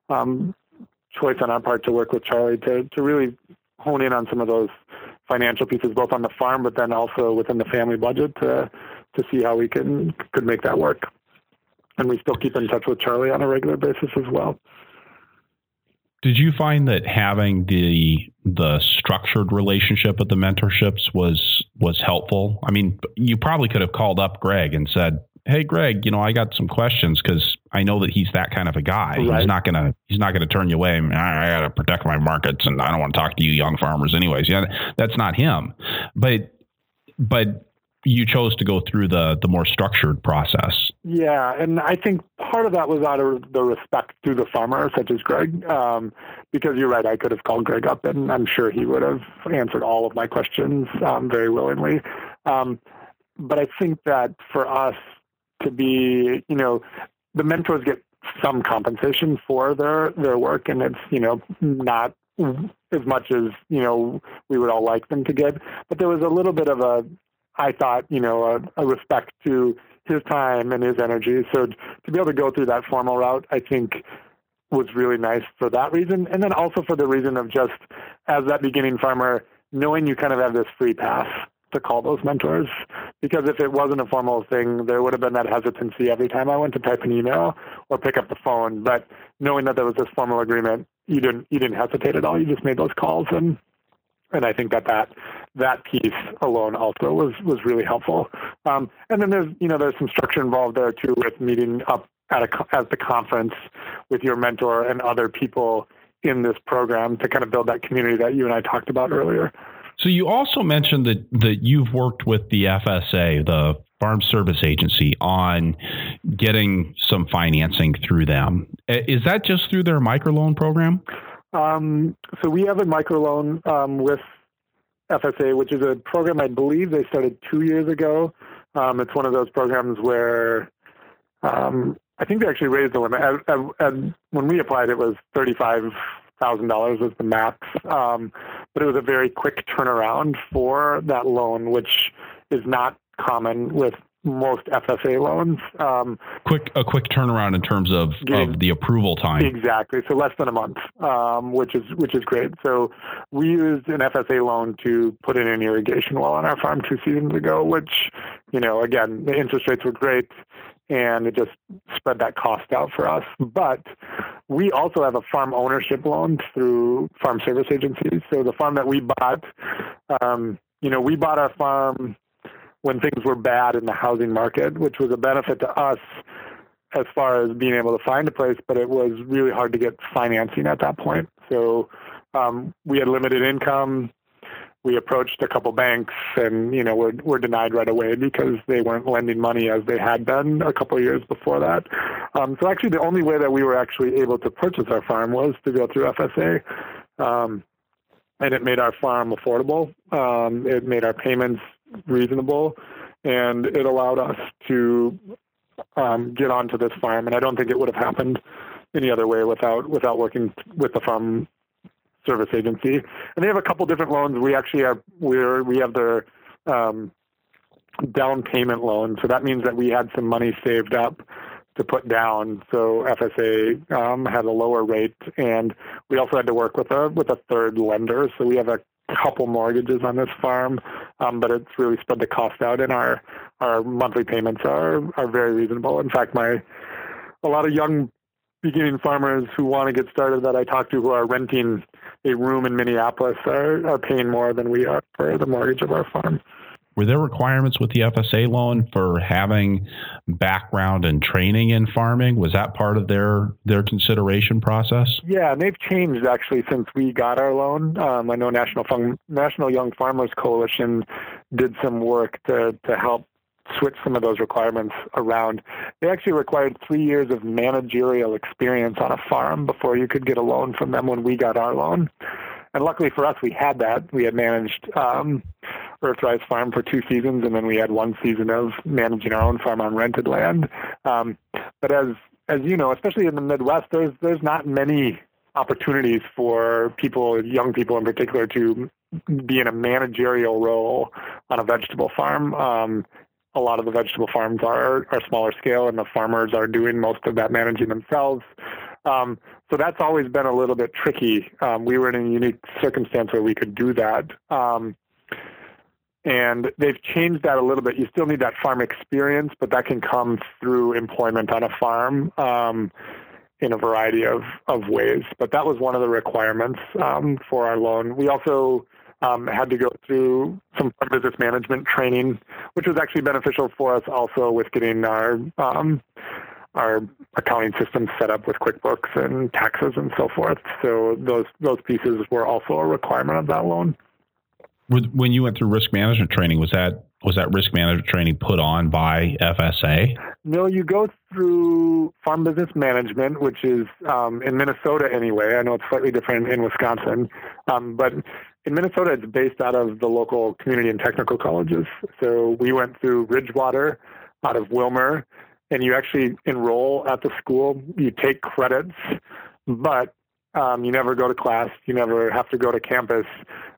B: um, choice on our part to work with Charlie to, to really hone in on some of those financial pieces, both on the farm, but then also within the family budget to, to see how we can could make that work. And we still keep in touch with Charlie on a regular basis as well.
A: Did you find that having the the structured relationship with the mentorships was was helpful? I mean, you probably could have called up Greg and said, "Hey, Greg, you know, I got some questions because I know that he's that kind of a guy. Right. He's not gonna he's not gonna turn you away. I, mean, I, I got to protect my markets, and I don't want to talk to you young farmers, anyways. Yeah, that's not him. But but you chose to go through the the more structured process.
B: Yeah, and I think part of that was out of the respect to the farmer, such as Greg, um, because you're right. I could have called Greg up, and I'm sure he would have answered all of my questions um, very willingly. Um, but I think that for us to be, you know, the mentors get some compensation for their their work, and it's you know not as much as you know we would all like them to get. But there was a little bit of a I thought, you know, a, a, respect to his time and his energy. So to be able to go through that formal route, I think was really nice for that reason, and then also for the reason of just as that beginning farmer, knowing you kind of have this free pass to call those mentors. Because if it wasn't a formal thing, there would have been that hesitancy every time I went to type an email or pick up the phone. But knowing that there was this formal agreement, you didn't you didn't hesitate at all. You just made those calls, and and I think that that that piece alone also was was really helpful. Um, and then there's you know there's some structure involved there too with meeting up at a at the conference with your mentor and other people in this program to kind of build that community that you and I talked about earlier.
C: So you also mentioned that that you've worked with the FSA, the Farm Service Agency, on getting some financing through them. Is that just through their microloan program?
B: Um, so we have a microloan um, with FSA, which is a program I believe they started two years ago. Um, it's one of those programs where um, I think they actually raised the limit. when we applied, it was thirty-five thousand dollars was the max, um, but it was a very quick turnaround for that loan, which is not common with most FSA loans. Um,
C: quick, a quick turnaround in terms of, getting, of the approval time.
B: Exactly, so less than a month, um, which is which is great. So we used an FSA loan to put in an irrigation well on our farm two seasons ago, which you know again the interest rates were great and it just spread that cost out for us. But we also have a farm ownership loan through farm service agencies. So the farm that we bought, um, you know, we bought our farm when things were bad in the housing market, which was a benefit to us as far as being able to find a place, but it was really hard to get financing at that point. So um, we had limited income we approached a couple banks and you know were were denied right away because they weren't lending money as they had been a couple years before that. Um, so actually, the only way that we were actually able to purchase our farm was to go through FSA, um, and it made our farm affordable. Um, it made our payments reasonable, and it allowed us to um, get onto this farm. And I don't think it would have happened any other way without without working with the farm service agency, and they have a couple different loans. We actually have we're we have their um, down payment loan, so that means that we had some money saved up to put down. So FSA um, had a lower rate, and we also had to work with a with a third lender. So we have a couple mortgages on this farm, um, but it's really spread the cost out, and our our monthly payments are are very reasonable. In fact, my a lot of young beginning farmers who want to get started that I talk to who are renting a room in Minneapolis are, are paying more than we are for the mortgage of our farm.
C: Were there requirements with the FSA loan for having background and training in farming? Was that part of their their consideration process?
B: Yeah, and they've changed actually since we got our loan. Um, I know National Fun- National Young Farmers Coalition did some work to to help switch some of those requirements around. They actually required three years of managerial experience on a farm before you could get a loan from them when we got our loan. And luckily for us, we had that. We had managed um, Earthrise Farm for two seasons, and then we had one season of managing our own farm on rented land. Um, but as as you know, especially in the Midwest, there's there's not many opportunities for people, young people in particular, to be in a managerial role on a vegetable farm. Um, a lot of the vegetable farms are are smaller scale, and the farmers are doing most of that managing themselves. Um, so that's always been a little bit tricky. Um, we were in a unique circumstance where we could do that. Um, and they've changed that a little bit. You still need that farm experience, but that can come through employment on a farm um, in a variety of, of ways. But that was one of the requirements um, for our loan. We also um, had to go through some business management training, which was actually beneficial for us also with getting our um, our accounting system set up with QuickBooks and taxes and so forth. So those those pieces were also a requirement of that loan.
C: When you went through risk management training, was that was that risk management training put on by FSA?
B: No, you go through farm business management, which is um, in Minnesota anyway. I know it's slightly different in Wisconsin, um, but in Minnesota, it's based out of the local community and technical colleges. So we went through Ridgewater out of Willmar, and you actually enroll at the school. You take credits, but um, you never go to class. You never have to go to campus.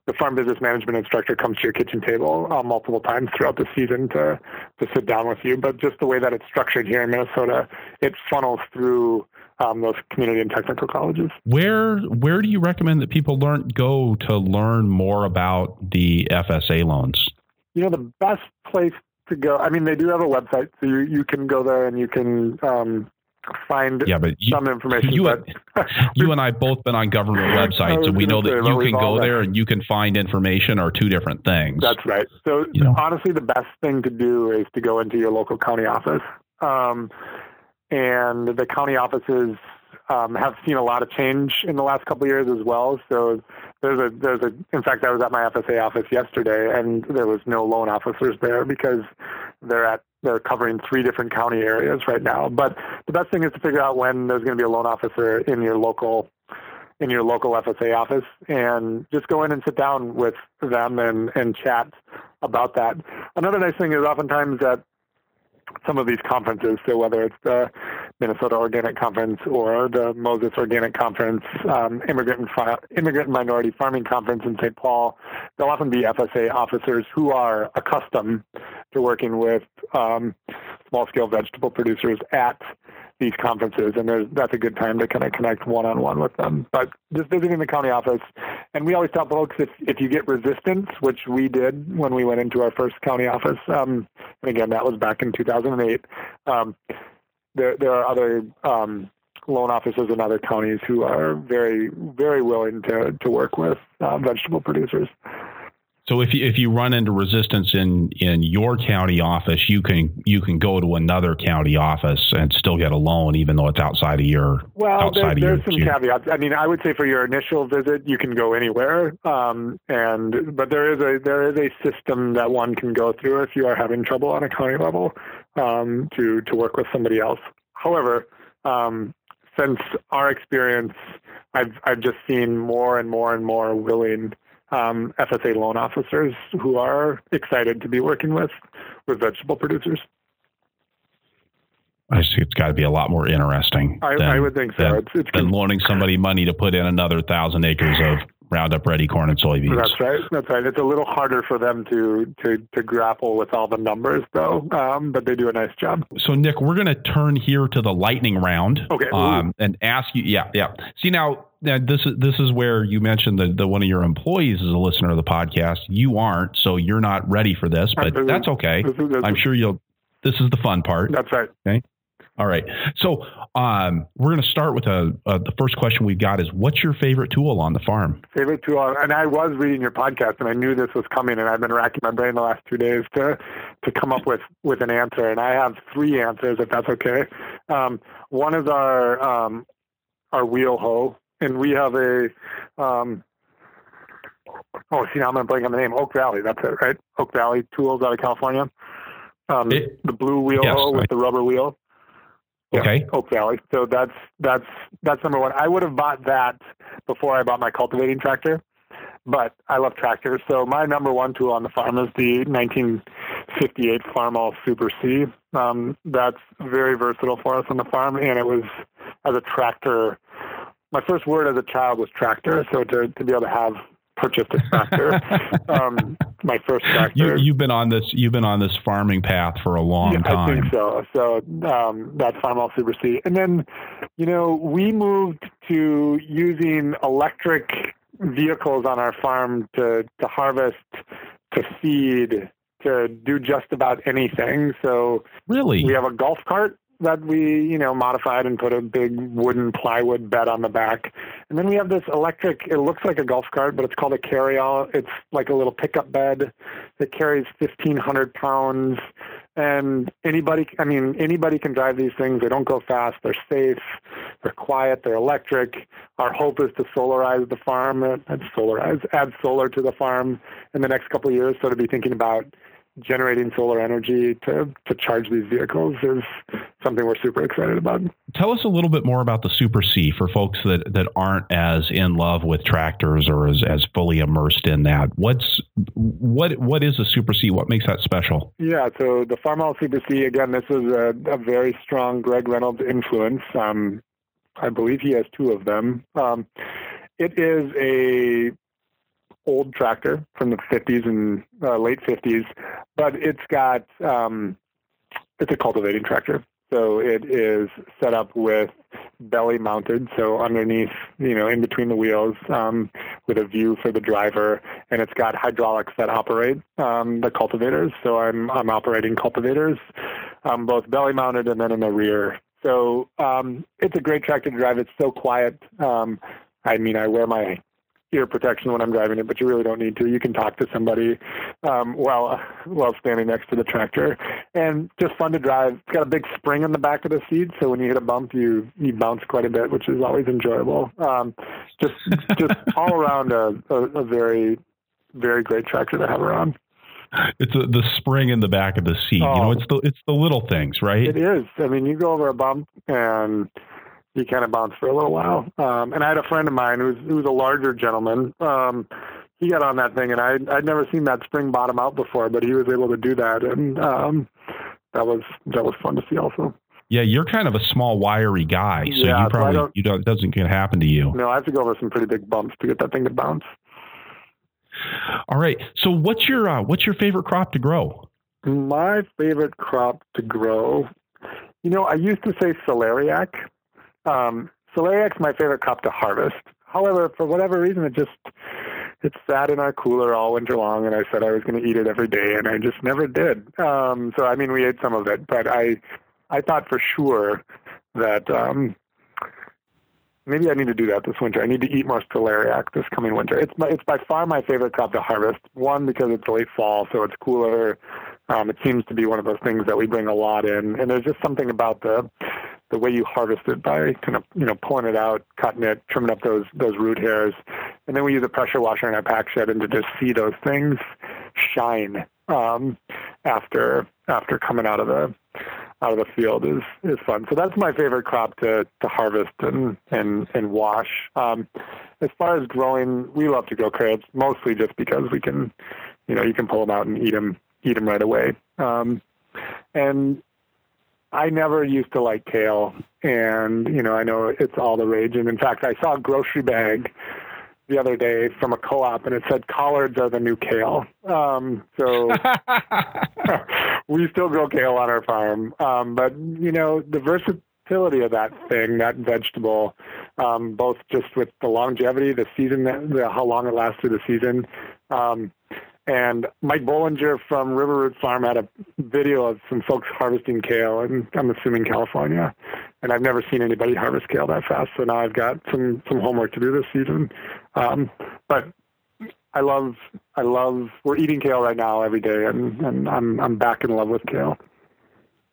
B: The farm business management instructor comes to your kitchen table uh, multiple times throughout the season to to sit down with you. But just the way that it's structured here in Minnesota, it funnels through um, those community and technical colleges.
A: Where where do you recommend that people learn go to learn more about the FSA loans?
B: You know, the best place to go. I mean, they do have a website, so you, you can go there and you can um, find
A: yeah, but you,
B: some information.
A: You,
B: but,
A: you and I both been on government websites, and we know that you can go there and you can find information are two different things.
B: That's right. So you know. honestly, the best thing to do is to go into your local county office. Um, and the county offices um, have seen a lot of change in the last couple of years as well. So there's a there's a in fact I was at my FSA office yesterday and there was no loan officers there because they're at they're covering three different county areas right now. But the best thing is to figure out when there's going to be a loan officer in your local in your local FSA office and just go in and sit down with them and, and chat about that. Another nice thing is oftentimes at some of these conferences. So whether it's the Minnesota Organic Conference or the Moses Organic Conference, um, Immigrant and Fi- Immigrant Minority Farming Conference in St. Paul, there'll often be FSA officers who are accustomed to working with um, small-scale vegetable producers at these conferences, and that's a good time to kind of connect one-on-one with them. But just visiting the county office, and we always tell folks if if you get resistance, which we did when we went into our first county office, um, and again that was back in 2008. There there are other um, loan officers in other counties who are very very willing to to work with uh, vegetable producers.
A: So if you, if you run into resistance in, in your county office, you can you can go to another county office and still get a loan, even though it's outside of your
B: well.
A: Outside
B: there,
A: there's
B: some caveats. I mean, I would say for your initial visit, you can go anywhere, um, and but there is a there is a system that one can go through if you are having trouble on a county level um, to to work with somebody else. However, um, since our experience, I've I've just seen more and more and more willing um, FSA loan officers who are excited to be working with with vegetable producers.
A: I see it's got to be a lot more interesting.
B: I, than, I would think so.
A: Than, it's, it's than loaning somebody money to put in another thousand acres of Roundup Ready corn and soybeans.
B: That's right. That's right. It's a little harder for them to to to grapple with all the numbers, though. Um, but they do a nice job.
A: So, Nick, we're going to turn here to the lightning round.
B: Okay.
A: Um, and ask you. Yeah, yeah. See now, now this is this is where you mentioned that the one of your employees is a listener of the podcast. You aren't, so you're not ready for this, but that's okay. This is, this I'm sure you'll. This is the fun part.
B: That's right.
A: Okay. All right. So um, we're going to start with a, a, the first question we've got is what's your favorite tool on the farm?
B: Favorite tool, and I was reading your podcast, and I knew this was coming, and I've been racking my brain the last two days to to come up with with an answer, and I have three answers, if that's okay. Um, one is our um, our wheel hoe, and we have a um, oh, see now I'm going to blank on the name. Oak Valley, that's it, right? Oak Valley Tools out of California. Um, it, the blue wheel yes, hoe with the rubber wheel.
A: Yeah, okay.
B: Oak Valley. So that's that's that's number one. I would have bought that before I bought my cultivating tractor, but I love tractors. So my number one tool on the farm is the 1958 Farmall Super C. Um, that's very versatile for us on the farm, and it was as a tractor. My first word as a child was tractor, so to, to be able to have purchased a tractor. um, my first tractor.
A: You, have been on this. You've been on this farming path for a long
B: yeah,
A: time.
B: I think so. So um, that's Farmall Super C, and then you know we moved to using electric vehicles on our farm to to harvest, to feed, to do just about anything. So
A: really,
B: we have a golf cart that we, you know, modified and put a big wooden plywood bed on the back. And then we have this electric, it looks like a golf cart, but it's called a carry-all. It's like a little pickup bed that carries 1,500 pounds. And anybody, I mean, anybody can drive these things. They don't go fast. They're safe. They're quiet. They're electric. Our hope is to solarize the farm, uh, add solarize, add solar to the farm in the next couple of years. So to be thinking about generating solar energy to, to charge these vehicles is something we're super excited about.
A: Tell us a little bit more about the Super C for folks that, that aren't as in love with tractors or as, as fully immersed in that. What's what what is a Super C? What makes that special?
B: Yeah, so the Farmall Super C again, this is a, a very strong Greg Reynolds influence. Um, I believe he has two of them. Um, it is a old tractor from the 50s and uh, late 50s, but it's got um, it's a cultivating tractor. So it is set up with belly mounted, so underneath, you know, in between the wheels, um, with a view for the driver, and it's got hydraulics that operate um, the cultivators. So I'm I'm operating cultivators, um, both belly mounted and then in the rear. So um, it's a great tractor to drive. It's so quiet. Um, I mean, I wear my ear protection when I'm driving it, but you really don't need to. You can talk to somebody um, while while standing next to the tractor, and just fun to drive. It's got a big spring in the back of the seat, so when you hit a bump, you you bounce quite a bit, which is always enjoyable. Um, just just all around a, a, a very very great tractor to have around.
C: It's a, the spring in the back of the seat. Oh, you know, oh. it's the it's the little things, right?
B: It is. I mean, you go over a bump and you kind of bounce for a little while. Um, and I had a friend of mine who's who's a larger gentleman. Um, he got on that thing, and I I'd never seen that spring bottom out before, but he was able to do that, and um, that was that was fun to see also.
C: Yeah, you're kind of a small, wiry guy, so yeah, you probably so don't, you don't it doesn't get happen to you.
B: No, I have to go over some pretty big bumps to get that thing to bounce.
C: All right. So what's your uh, what's your favorite crop to grow?
B: My favorite crop to grow, you know, I used to say celeriac, um, celeriac's my favorite crop to harvest. However, for whatever reason, it just it sat in our cooler all winter long, and I said I was going to eat it every day, and I just never did. Um, so I mean, we ate some of it, but I I thought for sure that um, maybe I need to do that this winter. I need to eat more celeriac this coming winter. It's my, it's by far my favorite crop to harvest. One because it's late fall, so it's cooler. Um, it seems to be one of those things that we bring a lot in, and there's just something about the the way you harvest it by kind of you know pulling it out, cutting it, trimming up those those root hairs, and then we use a pressure washer in our pack shed and to just see those things shine um, after after coming out of the out of the field is is fun. So that's my favorite crop to to harvest and and and wash. Um, as far as growing, we love to grow carrots mostly just because we can, you know, you can pull them out and eat them eat them right away. Um, and I never used to like kale, and you know I know it's all the rage. And in fact, I saw a grocery bag the other day from a co-op, and it said collards are the new kale. Um, so we still grow kale on our farm, um, but you know the versatility of that thing, that vegetable, um, both just with the longevity, the season, the, how long it lasts through the season. Um, and Mike Bollinger from River Root Farm had a video of some folks harvesting kale, and I'm assuming California. And I've never seen anybody harvest kale that fast, so now I've got some some homework to do this season. Um, but I love I love we're eating kale right now every day, and, and I'm I'm back in love with kale.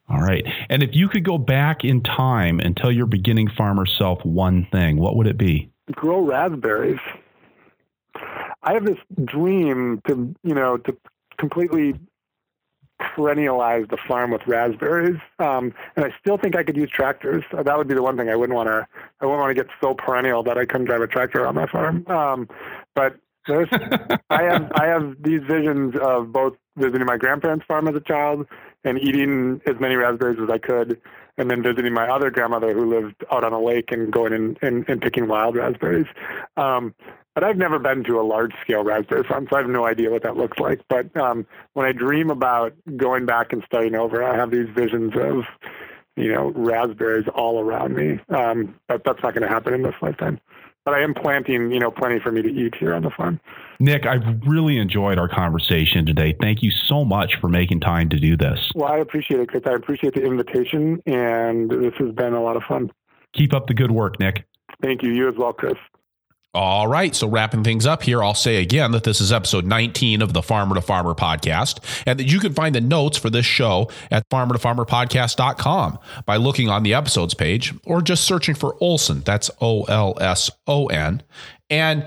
C: All right. And if you could go back in time and tell your beginning farmer self one thing, what would it be?
B: Grow raspberries. I have this dream to, you know, to completely perennialize the farm with raspberries. Um, and I still think I could use tractors. That would be the one thing I wouldn't want to. I wouldn't want to get so perennial that I couldn't drive a tractor on my farm. Um, but there's, I have I have these visions of both visiting my grandparents' farm as a child and eating as many raspberries as I could, and then visiting my other grandmother who lived out on a lake and going and, and, and picking wild raspberries. Um, but I've never been to a large scale raspberry farm, so I have no idea what that looks like. But um, when I dream about going back and starting over, I have these visions of, you know, raspberries all around me. Um, but that's not going to happen in this lifetime. But I am planting, you know, plenty for me to eat here on the farm.
C: Nick, I've really enjoyed our conversation today. Thank you so much for making time to do this.
B: Well, I appreciate it, Chris. I appreciate the invitation, and this has been a lot of fun.
C: Keep up the good work, Nick.
B: Thank you. You as well, Chris.
A: All right. So, wrapping things up here, I'll say again that this is episode 19 of the Farmer to Farmer podcast, and that you can find the notes for this show at farmer to farmer podcast.com by looking on the episodes page or just searching for Olson. That's O L S O N. And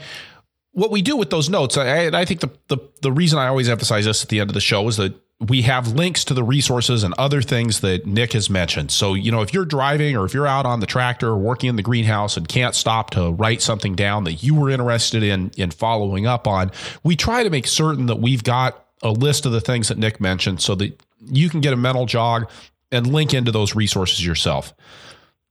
A: what we do with those notes, I, I think the, the, the reason I always emphasize this at the end of the show is that we have links to the resources and other things that Nick has mentioned. So, you know, if you're driving or if you're out on the tractor or working in the greenhouse and can't stop to write something down that you were interested in in following up on, we try to make certain that we've got a list of the things that Nick mentioned so that you can get a mental jog and link into those resources yourself.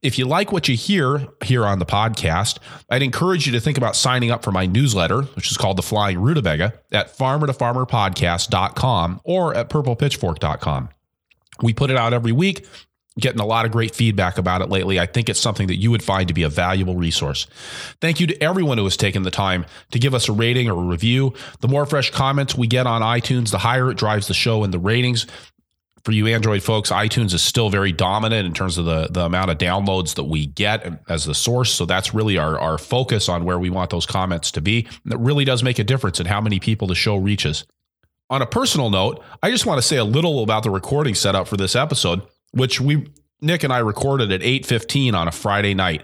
A: If you like what you hear here on the podcast, I'd encourage you to think about signing up for my newsletter, which is called The Flying Rutabaga, at farmertofarmerpodcast.com or at purplepitchfork.com. We put it out every week. getting a lot of great feedback about it lately. I think it's something that you would find to be a valuable resource. Thank you to everyone who has taken the time to give us a rating or a review. The more fresh comments we get on iTunes, the higher it drives the show and the ratings. For you Android folks, iTunes is still very dominant in terms of the, the amount of downloads that we get as the source. So that's really our, our focus on where we want those comments to be. And it really does make a difference in how many people the show reaches. On a personal note, I just want to say a little about the recording setup for this episode which we Nick and I recorded at 8:15 on a Friday night.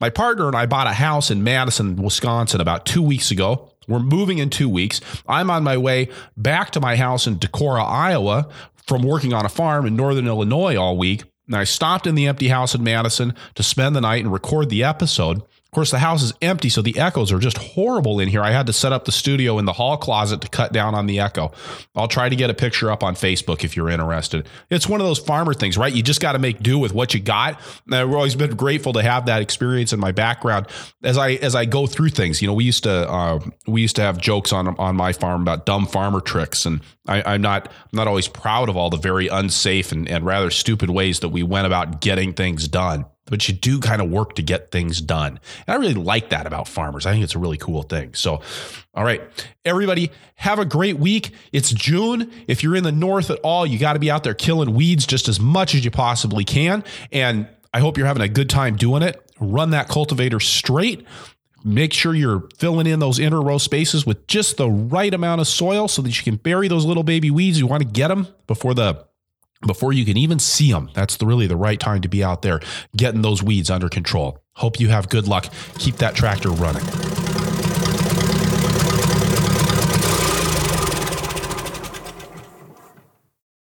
A: My partner and I bought a house in Madison, Wisconsin about 2 weeks ago. We're moving in 2 weeks. I'm on my way back to my house in Decorah, Iowa from working on a farm in northern Illinois all week. And I stopped in the empty house in Madison to spend the night and record the episode. Of course, the house is empty, so the echoes are just horrible in here. I had to set up the studio in the hall closet to cut down on the echo. I'll try to get a picture up on Facebook if you're interested. It's one of those farmer things, right? You just got to make do with what you got. And I've always been grateful to have that experience in my background as I as I go through things. You know, we used to uh, we used to have jokes on on my farm about dumb farmer tricks, and I, am not I'm not always proud of all the very unsafe and, and rather stupid ways that we went about getting things done but you do kind of work to get things done. And I really like that about farmers. I think it's a really cool thing. So, all right, everybody, have a great week. It's June. If you're in the north at all, you got to be out there killing weeds just as much as you possibly can. And I hope you're having a good time doing it. Run that cultivator straight. Make sure you're filling in those inner row spaces with just the right amount of soil so that you can bury those little baby weeds. You want to get them before the before you can even see them. That's the, really the right time to be out there getting those weeds under control. Hope you have good luck. Keep that tractor running.